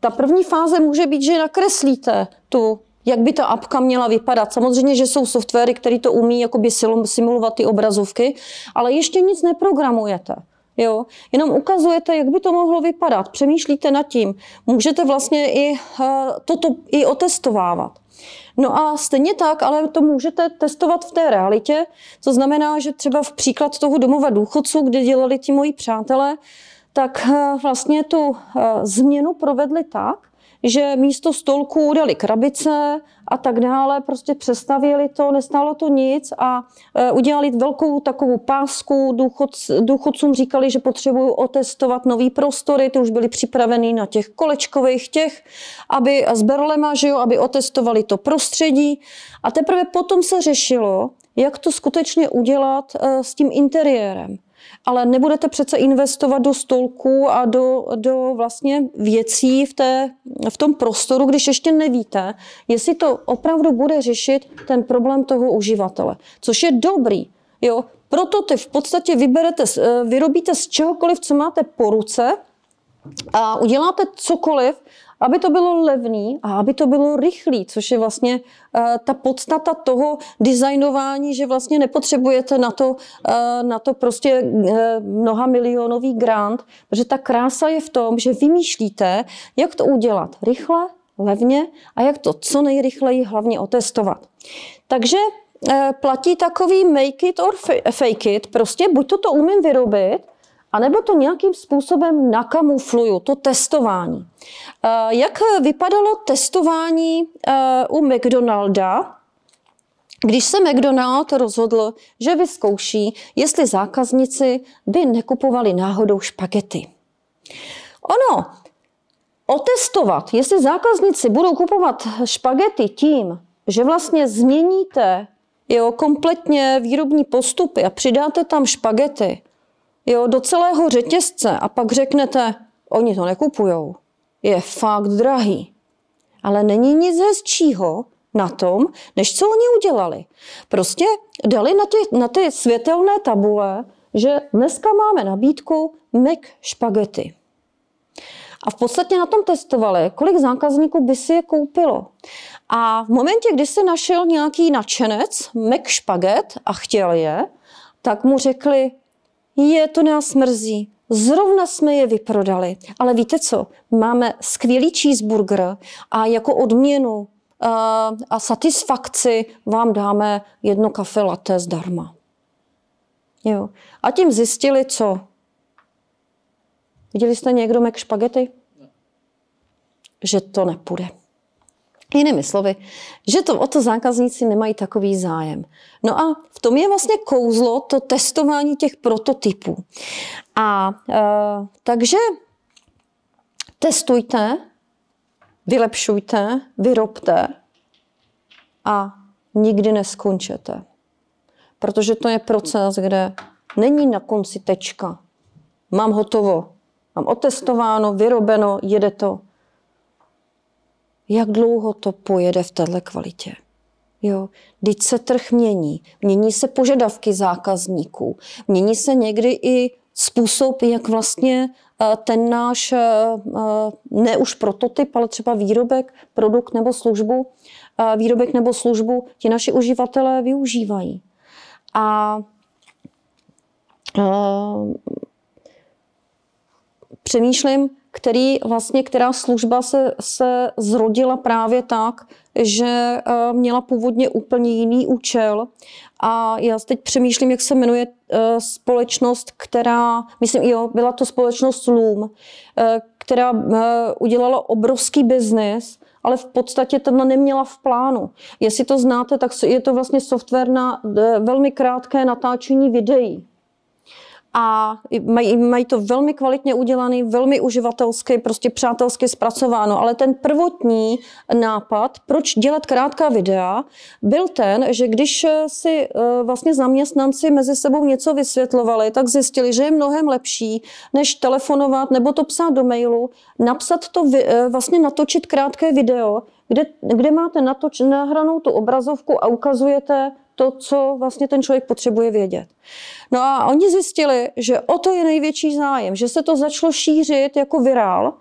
Ta první fáze může být, že nakreslíte tu, jak by ta apka měla vypadat. Samozřejmě, že jsou softwary, které to umí jakoby simulovat ty obrazovky, ale ještě nic neprogramujete. Jo? Jenom ukazujete, jak by to mohlo vypadat. Přemýšlíte nad tím. Můžete vlastně i eh, toto i otestovávat. No a stejně tak, ale to můžete testovat v té realitě, co znamená, že třeba v příklad toho domova důchodců, kde dělali ti moji přátelé, tak eh, vlastně tu eh, změnu provedli tak, že místo stolků dali krabice a tak dále, prostě přestavěli to, nestálo to nic a e, udělali velkou takovou pásku. Důchodc, důchodcům říkali, že potřebují otestovat nový prostory, ty už byly připravený na těch kolečkových těch, aby s berlema, že jo, aby otestovali to prostředí a teprve potom se řešilo, jak to skutečně udělat e, s tím interiérem ale nebudete přece investovat do stolků a do, do vlastně věcí v, té, v tom prostoru, když ještě nevíte, jestli to opravdu bude řešit ten problém toho uživatele. Což je dobrý. Jo? Proto ty v podstatě vyberete, eh, vyrobíte z čehokoliv, co máte po ruce a uděláte cokoliv, aby to bylo levný a aby to bylo rychlý, což je vlastně uh, ta podstata toho designování, že vlastně nepotřebujete na to, uh, na to prostě uh, mnoha milionový grant, protože ta krása je v tom, že vymýšlíte, jak to udělat rychle, levně a jak to co nejrychleji hlavně otestovat. Takže platí takový make it or fake it, prostě buď to to umím vyrobit, nebo to nějakým způsobem nakamufluju, to testování. Eh, jak vypadalo testování eh, u McDonalda, když se McDonald rozhodl, že vyzkouší, jestli zákazníci by nekupovali náhodou špagety. Ono, otestovat, jestli zákazníci budou kupovat špagety tím, že vlastně změníte jo, kompletně výrobní postupy a přidáte tam špagety, jo, do celého řetězce a pak řeknete, oni to nekupujou, je fakt drahý. Ale není nic hezčího na tom, než co oni udělali. Prostě dali na ty, na ty světelné tabule, že dneska máme nabídku Mac špagety. A v podstatě na tom testovali, kolik zákazníků by si je koupilo. A v momentě, kdy se našel nějaký nadšenec, Mac špaget a chtěl je, tak mu řekli, je, to nás mrzí, Zrovna jsme je vyprodali, ale víte co? Máme skvělý cheeseburger a jako odměnu a, a satisfakci vám dáme jedno kafe latte zdarma. Jo. A tím zjistili, co? Viděli jste někdo mek špagety? Že to nepůjde. Jinými slovy, že to o to zákazníci nemají takový zájem. No a v tom je vlastně kouzlo to testování těch prototypů. A e, takže testujte, vylepšujte, vyrobte a nikdy neskončete. Protože to je proces, kde není na konci tečka. Mám hotovo, mám otestováno, vyrobeno, jede to jak dlouho to pojede v této kvalitě. Jo, teď se trh mění, mění se požadavky zákazníků, mění se někdy i způsob, jak vlastně eh, ten náš, eh, eh, ne už prototyp, ale třeba výrobek, produkt nebo službu, výrobek nebo službu ti naši uživatelé využívají. A přemýšlím, který vlastně, která služba se, se zrodila právě tak, že uh, měla původně úplně jiný účel. A já teď přemýšlím, jak se jmenuje uh, společnost, která, myslím, jo, byla to společnost Loom, uh, která udělala obrovský biznis, ale v podstatě tohle neměla v plánu. Jestli to znáte, tak je to vlastně software na velmi krátké natáčení videí a mají, mají to velmi kvalitně udělaný, velmi uživatelsky, prostě přátelsky zpracováno. Ale ten prvotní nápad, proč dělat krátká videa, byl ten, že když si eh, vlastně zaměstnanci mezi sebou něco vysvětlovali, tak zjistili, že je mnohem lepší, než telefonovat nebo to psát do mailu, napsat to, eh, vlastně natočit krátké video, kde, kde máte natoč, nahranou tu obrazovku a ukazujete to, co vlastně ten člověk potřebuje vědět. No a oni zjistili, že o to je největší zájem, že se to začalo šířit jako virál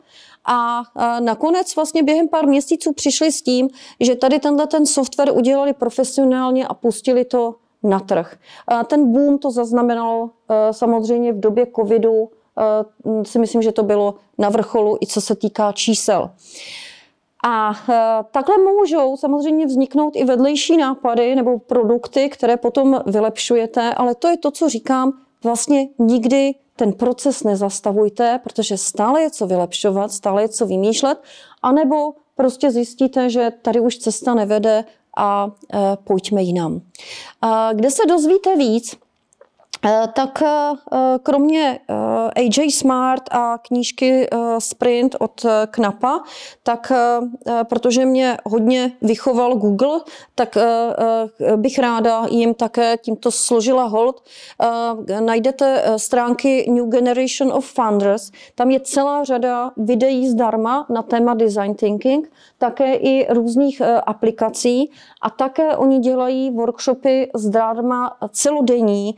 a nakonec vlastně během pár měsíců přišli s tím, že tady tenhle ten software udělali profesionálně a pustili to na trh. Ten boom to zaznamenalo e, samozřejmě v době covidu, e, si myslím, že to bylo na vrcholu i co se týká čísel. A e, takhle můžou samozřejmě vzniknout i vedlejší nápady nebo produkty, které potom vylepšujete, ale to je to, co říkám, vlastně nikdy ten proces nezastavujte, protože stále je co vylepšovat, stále je co vymýšlet, anebo prostě zjistíte, že tady už cesta nevede a e, pojďme jinam. Kde se dozvíte víc, Eh, tak eh, kromě eh, AJ Smart a knížky Sprint od Knapa, tak protože mě hodně vychoval Google, tak bych ráda jim také tímto složila hold. Najdete stránky New Generation of Founders. Tam je celá řada videí zdarma na téma design thinking, také i různých aplikací a také oni dělají workshopy zdarma celodenní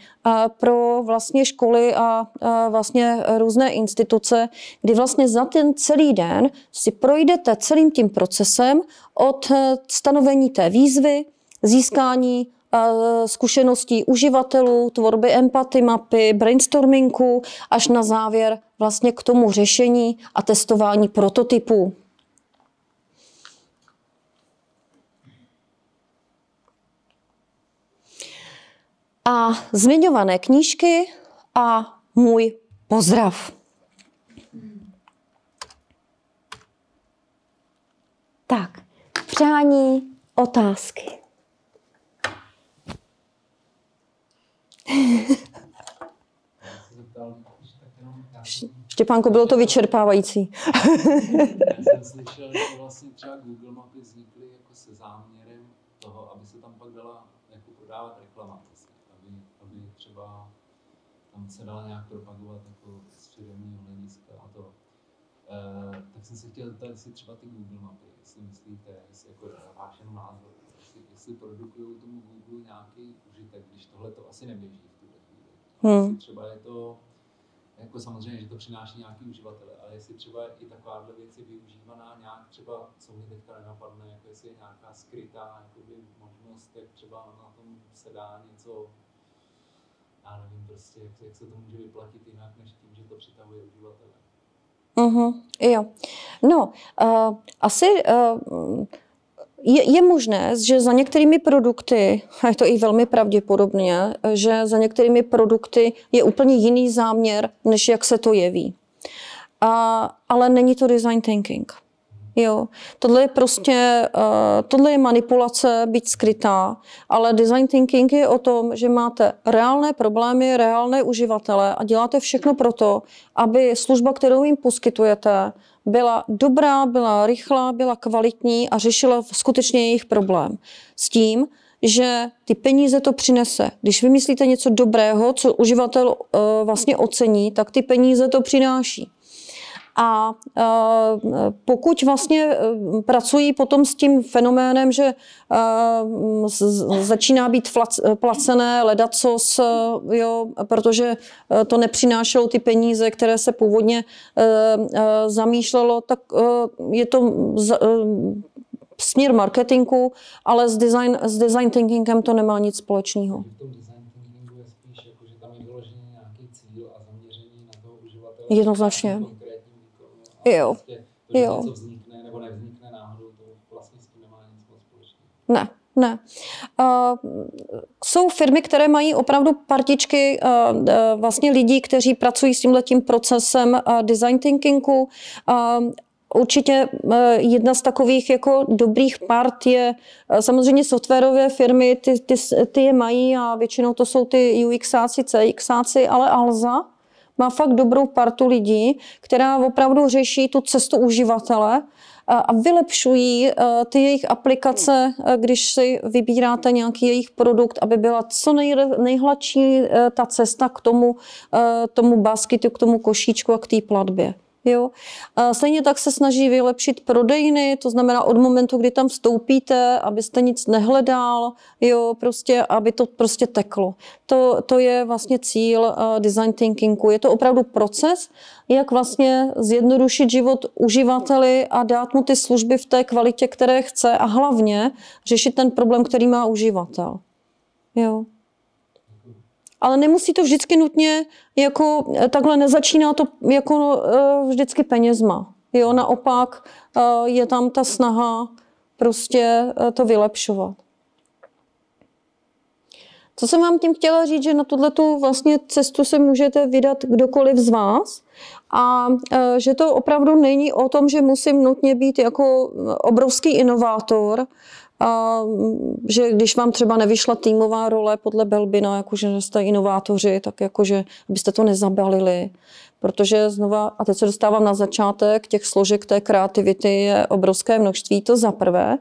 pro vlastně školy a, vlastně různé instituce, kdy vlastně za ten celý den si projdete celým tím procesem od eh, stanovení té výzvy, získání eh, zkušeností uživatelů, tvorby empaty mapy, brainstormingu, až na závěr vlastně k tomu řešení a testování prototypů. A zmiňované knížky a můj pozdrav. Tak, přání, otázky. Štěpánko, bylo to vyčerpávající. (laughs) Já jsem slyšel, že vlastně třeba Google mapy vznikly jako se záměrem toho, aby se tam pak dala jako prodávat reklama třeba tam se dala nějak propagovat jako z firmního hlediska a to. E, tak jsem se chtěl zeptat, jestli třeba ty Google mapy, jestli myslíte, jestli jako váš jenom názor, jestli, jestli produkují tomu Google nějaký užitek, když tohle to asi neběží v tuhle chvíli. Hmm. Třeba je to, jako samozřejmě, že to přináší nějaký uživatele, ale jestli třeba i takováhle věc je využívaná nějak třeba, co mi teďka nenapadne, jako jestli je nějaká skrytá jakoby, možnost, jak třeba na tom se dá něco, já nevím prostě, jak, jak se to může vyplatit jinak, než tím, že to přitahuje uživatele. Mhm, jo. No, uh, asi uh, je, je možné, že za některými produkty, a je to i velmi pravděpodobně, že za některými produkty je úplně jiný záměr, než jak se to jeví. A, ale není to design thinking. Jo, tohle je prostě, uh, tohle je manipulace, být skrytá, ale design thinking je o tom, že máte reálné problémy, reálné uživatele a děláte všechno pro to, aby služba, kterou jim poskytujete, byla dobrá, byla rychlá, byla kvalitní a řešila skutečně jejich problém. S tím, že ty peníze to přinese. Když vymyslíte něco dobrého, co uživatel uh, vlastně ocení, tak ty peníze to přináší. A e, pokud vlastně e, pracují potom s tím fenoménem, že e, začíná být placené ledacos, jo, protože to nepřinášelo ty peníze, které se původně zamýšlelo, tak je to směr marketingu, ale s design, s design thinkingem to nemá nic společného. Jednoznačně. Jo. Prostě to, Jo. něco vznikne nebo nevznikne náhodou, to vlastně s tím nemá nic moc společného. Ne, ne. Uh, jsou firmy, které mají opravdu partičky uh, uh, vlastně lidí, kteří pracují s tímhletím procesem uh, design thinkingu. Uh, Určitě eh, jedna z takových jako dobrých part je eh, samozřejmě softwarové firmy, ty, ty, ty je mají a většinou to jsou ty UXáci, CXáci, ale Alza má fakt dobrou partu lidí, která opravdu řeší tu cestu uživatele a vylepšují eh, ty jejich aplikace, eh, když si vybíráte nějaký jejich produkt, aby byla co nej, nejhladší eh, ta cesta k tomu, tomu basketu, k tomu košíčku a k té platbě. Jo. A stejně tak se snaží vylepšit prodejny, to znamená od momentu, kdy tam vstoupíte, abyste nic nehledal, jo, prostě, aby to prostě teklo. To, to je vlastně cíl uh, design thinkingu. Je to opravdu proces, jak vlastně zjednodušit život uživateli a dát mu ty služby v té kvalitě, které chce a hlavně řešit ten problém, který má uživatel. Jo. Ale nemusí to vždycky nutně, jako takhle nezačíná to jako uh, vždycky penězma. Jo, naopak uh, je tam ta snaha prostě to vylepšovat. Co jsem vám tím chtěla říct, že na tuto vlastně cestu se můžete vydat kdokoliv z vás a že to opravdu není o tom, že musím nutně být jako obrovský inovátor, a že když vám třeba nevyšla týmová role podle Belbina, jakože jste inovátoři, tak jakože byste to nezabalili. Protože znova, a teď se dostávám na začátek, těch složek té kreativity je obrovské množství, to za prvé.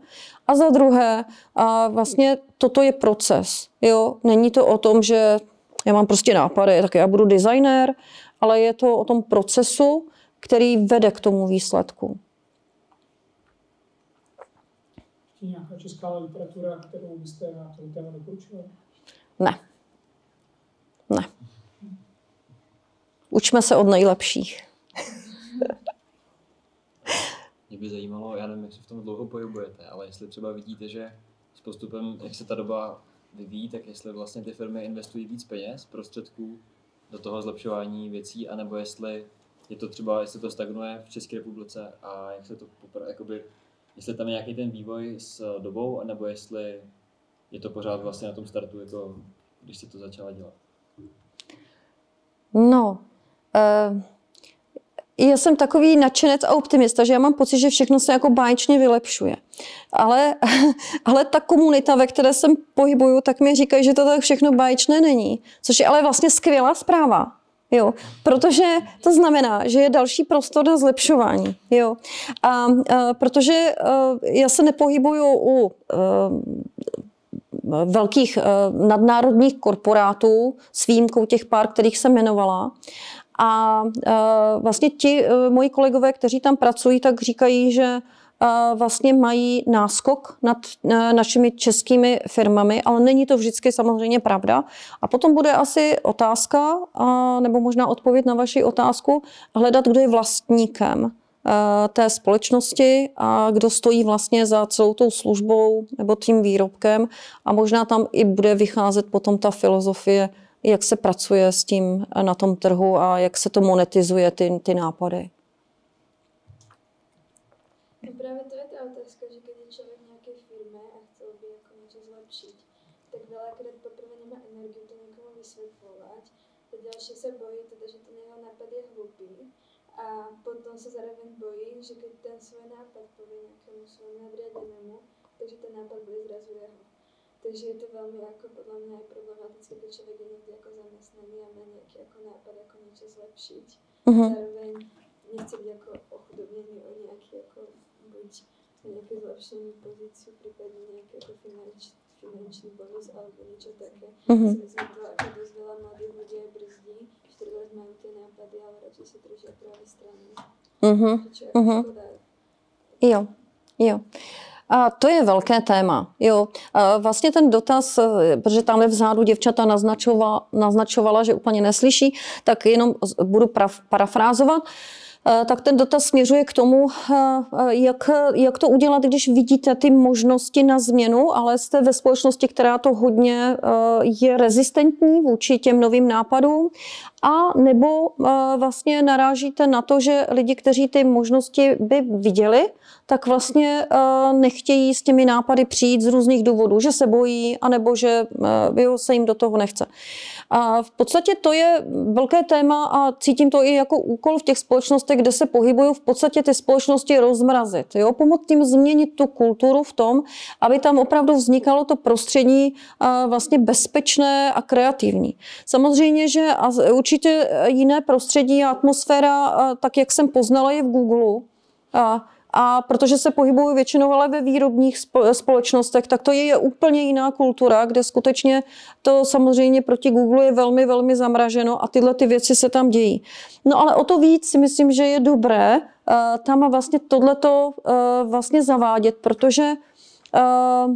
A za druhé, a vlastně toto je proces. Jo? Není to o tom, že já mám prostě nápady, tak já budu designér, ale je to o tom procesu, který vede k tomu výsledku. Nějaká česká literatura, kterou byste na tom téma doporučili? Ne. Ne. Učme se od nejlepších. (laughs) Mě by zajímalo, já nevím, jak se v tom dlouho pohybujete, ale jestli třeba vidíte, že s postupem, jak se ta doba vyvíjí, tak jestli vlastně ty firmy investují víc peněz, prostředků do toho zlepšování věcí, anebo jestli je to třeba, jestli to stagnuje v České republice a jak se to popra- jakoby, jestli tam je nějaký ten vývoj s dobou, anebo jestli je to pořád vlastně na tom startu, jako když se to začala dělat. No, uh, já jsem takový nadšenec a optimista, že já mám pocit, že všechno se jako báječně vylepšuje. Ale, (laughs) ale ta komunita, ve které jsem pohybuju, tak mi říkají, že to tak všechno báječné není. Což je ale vlastně skvělá zpráva. Jo, protože to znamená, že je další prostor na zlepšování. Jo. A, a protože a, já se nepohybuju u a, velkých uh, nadnárodních korporátů s výjimkou těch pár, kterých jsem jmenovala. A vlastně ti moji kolegové, kteří tam pracují, tak říkají, že vlastně mají náskok nad eh, našimi českými firmami, ale není to vždycky samozřejmě pravda. A potom bude asi otázka, nebo možná odpověď na vaši otázku, hledat, kdo je vlastníkem eh, té společnosti a kdo stojí vlastně za celou tou službou nebo tím výrobkem a možná tam i bude vycházet potom ta filozofie, jak se pracuje s tím na tom trhu a jak se to monetizuje, ty, ty nápady. No právě to je ta otázka, že když je člověk v nějaké firmě a chtěl by jako něco zlepšit, tak veľakrát poprvé nemá energiu to někomu vysvětlovat, a ďalšie se bojí, teda, že ten jeho nápad je hlupý a potom se zároveň bojí, že keď ten svůj nápad povie nějakému svému nadriadenému, takže ten nápad bude zrazu jeho. Takže je to velmi jako podle mě problematické, keď člověk je někde jako zaměstnaný a má nějaký jako nápad, jako něco zlepšit. Mhm. Zároveň nechce být jako ochudobněný o nějaký jako buď nějaké zlepšení pozici, případně nějaký jako finanč, finanční bonus alebo něco také. Mhm. Si myslím, to jako dost veľa mladých lidí brzdí, že teda mají ty nápady, ale radši se drží právě strany. Mhm. Čo je jako Mhm. škoda. Jo, jo. A to je velké téma. Jo. A vlastně ten dotaz, eh, protože tamhle vzadu děvčata naznačovala, naznačovala, že úplně neslyší, tak jenom budu parafrázovat. Eh, Tak ten dotaz směřuje k tomu, eh, jak, jak to udělat, když vidíte ty možnosti na změnu, ale jste ve společnosti, která to hodně eh, je rezistentní vůči těm novým nápadům, a nebo eh, vlastně narážíte na to, že lidi, kteří ty možnosti by viděli, tak vlastně eh, nechtějí s těmi nápady přijít z různých důvodů, že se bojí, anebo že eh, jo, se jim do toho nechce. A v podstatě to je velké téma a cítím to i jako úkol v těch společnostech, kde se pohybují, v podstatě ty společnosti rozmrazit. Jo? Pomoct tím změnit tu kulturu v tom, aby tam opravdu vznikalo to prostředí vlastně bezpečné a kreativní. Samozřejmě, že určitě jiné prostředí a atmosféra, tak jak jsem poznala, je v Google. A, a protože se pohybují většinou ale ve výrobních spo- společnostech, tak to je, úplně jiná kultura, kde skutečně to samozřejmě proti Google je velmi, velmi zamraženo a tyhle ty věci se tam dějí. No ale o to víc si myslím, že je dobré uh, tam vlastně tohleto uh, vlastně zavádět, protože uh,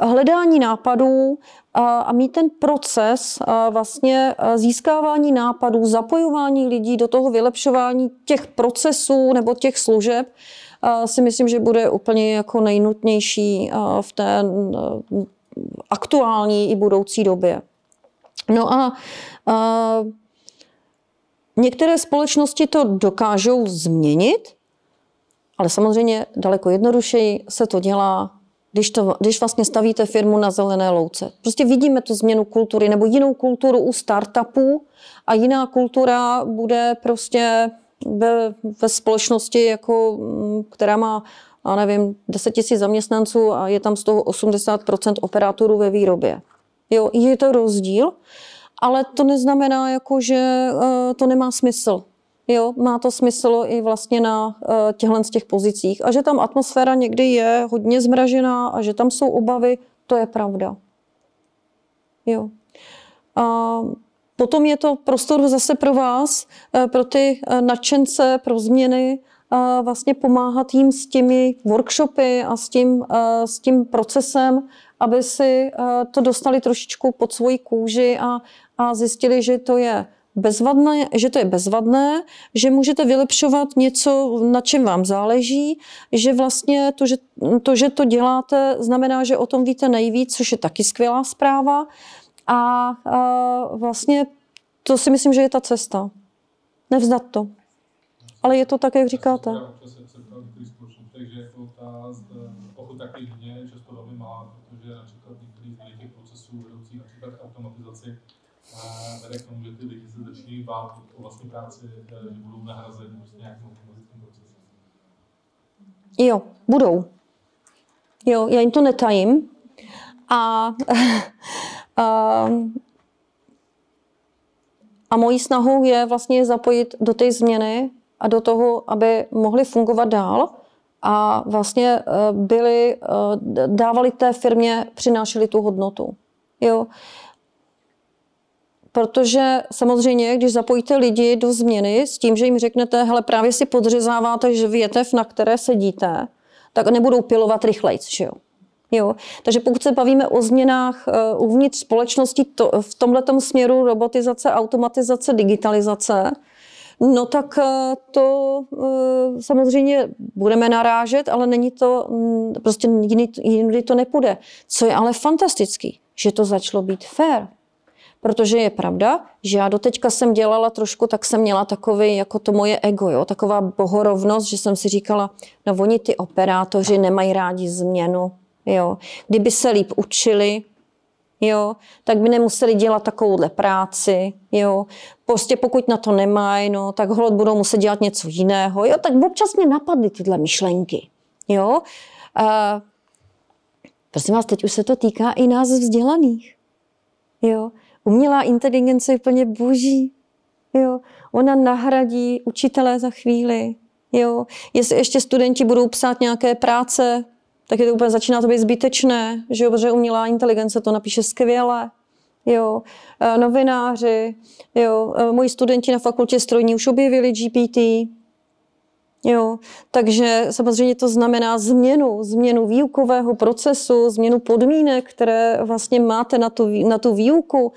hledání nápadů a, mít ten proces vlastně získávání nápadů, zapojování lidí do toho vylepšování těch procesů nebo těch služeb si myslím, že bude úplně jako nejnutnější v té aktuální i budoucí době. No a, a některé společnosti to dokážou změnit, ale samozřejmě daleko jednodušeji se to dělá když, to, když vlastně stavíte firmu na zelené louce. Prostě vidíme tu změnu kultury nebo jinou kulturu u startupů a jiná kultura bude prostě ve, ve společnosti, jako, mm, která má, já nevím, 10 000 zaměstnanců a je tam z toho 80% operátorů ve výrobě. Jo, je to rozdíl, ale to neznamená, jako, že uh, to nemá smysl. Jo, má to smysl i vlastně na uh, těchto z těch pozicích. A že tam atmosféra někdy je hodně zmražená a že tam jsou obavy, to je pravda. Jo. A potom je to prostor zase pro vás, uh, pro ty uh, nadšence, pro změny, vlastně pomáhat jim s těmi workshopy a s tím, s tím procesem, aby si to dostali trošičku pod svoji kůži a, a zjistili, že to je bezvadné, že to je bezvadné, že můžete vylepšovat něco, na čem vám záleží, že vlastně to že, to, že to děláte, znamená, že o tom víte nejvíc, což je taky skvělá zpráva. A, a vlastně to si myslím, že je ta cesta. Nevzdat to. Ale je to tak, jak říkáte. Eh, vede k tomu, že ty lidi začínají bát o vlastní práci, eh, že budou nahrazeni prostě nějakým automatickým procesem. Jo, budou. Jo, já jim to netajím. A, (laughs) a, a mojí snahou je vlastně zapojit do té změny a do toho, aby mohli fungovat dál a vlastně eh, byli, eh, dávali té firmě, přinášeli tu hodnotu. Jo. Protože samozřejmě, když zapojíte lidi do změny s tím, že jim řeknete, hele, právě si podřezáváte že větev, na které sedíte, tak nebudou pilovat rychlejc, že jo. Jo, takže pokud se bavíme o změnách uh, uvnitř společnosti to, v tomto směru robotizace, automatizace, digitalizace, no tak uh, to uh, samozřejmě budeme narážet, ale není to, um, prostě jiný, jiný to nepůjde. Co je ale fantastický, že to začalo být fair. Protože je pravda, že já doteďka jsem dělala trošku, tak jsem měla takový, jako to moje ego, jo, taková bohorovnost, že jsem si říkala, no oni ty operátoři nemají rádi změnu, jo. Kdyby se líp učili, jo, tak by nemuseli dělat takovouhle práci, jo. Prostě pokud na to nemají, no, tak hold budou muset dělat něco jiného, jo. Tak občas mě napadly tyhle myšlenky, jo. A, prosím vás, teď už se to týká i nás vzdělaných, jo. Umělá inteligence je úplně boží. Jo. Ona nahradí učitele za chvíli. Jo. Jestli ještě studenti budou psát nějaké práce, tak je to úplně začíná to být zbytečné, že jo, protože umělá inteligence to napíše skvěle. Jo. E, novináři, jo. E, moji studenti na fakultě strojní už objevili GPT, Jo, takže samozřejmě to znamená změnu, změnu výukového procesu, změnu podmínek, které vlastně máte na tu, na tu výuku.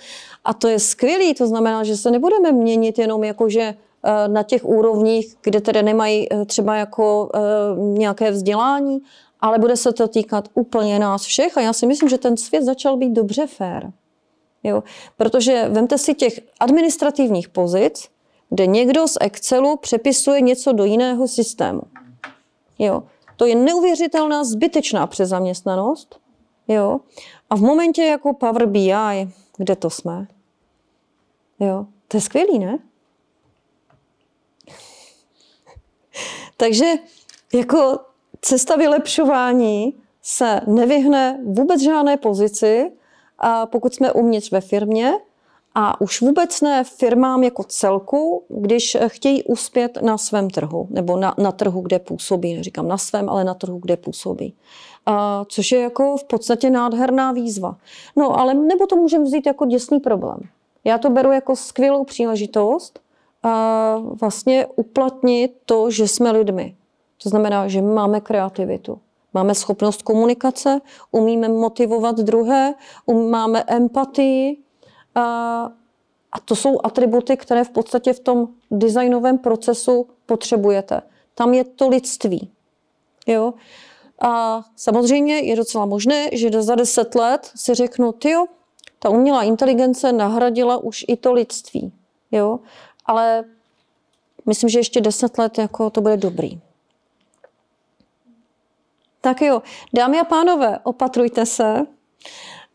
A to je skvělé, to znamená, že se nebudeme měnit jenom jakože eh, na těch úrovních, kde tedy nemají eh, třeba jako eh, nějaké vzdělání, ale bude se to týkat úplně nás všech a já si myslím, že ten svět začal být dobře fér. Jo? Protože vemte si těch administrativních pozic, kde někdo z Excelu přepisuje něco do jiného systému. Jo. To je neuvěřitelná zbytečná přezaměstnanost. Jo. A v momentě jako Power BI, kde to jsme? Jo. To je skvělý, ne? (laughs) Takže jako cesta vylepšování se nevyhne vůbec žádné pozici, a pokud jsme uvnitř ve firmě, a už vůbec ne firmám jako celku, když chtějí uspět na svém trhu, nebo na, na trhu, kde působí. Neříkám na svém, ale na trhu, kde působí. A, což je jako v podstatě nádherná výzva. No, ale nebo to můžeme vzít jako děsný problém. Já to beru jako skvělou příležitost a vlastně uplatnit to, že jsme lidmi. To znamená, že máme kreativitu. Máme schopnost komunikace, umíme motivovat druhé, um, máme empatii, a to jsou atributy, které v podstatě v tom designovém procesu potřebujete. Tam je to lidství. Jo? A samozřejmě je docela možné, že za deset let si řeknu, ty ta umělá inteligence nahradila už i to lidství. Jo? Ale myslím, že ještě deset let jako to bude dobrý. Tak jo, dámy a pánové, opatrujte se,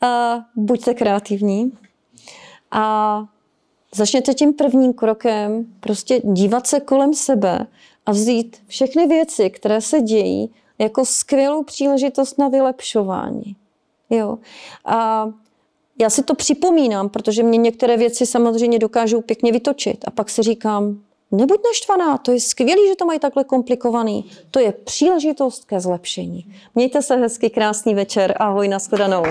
a buďte kreativní. A začněte tím prvním krokem prostě dívat se kolem sebe a vzít všechny věci, které se dějí, jako skvělou příležitost na vylepšování. Jo. A já si to připomínám, protože mě některé věci samozřejmě dokážou pěkně vytočit. A pak si říkám, nebuď naštvaná, to je skvělé, že to mají takhle komplikovaný. To je příležitost ke zlepšení. Mějte se hezky, krásný večer. Ahoj, nashledanou.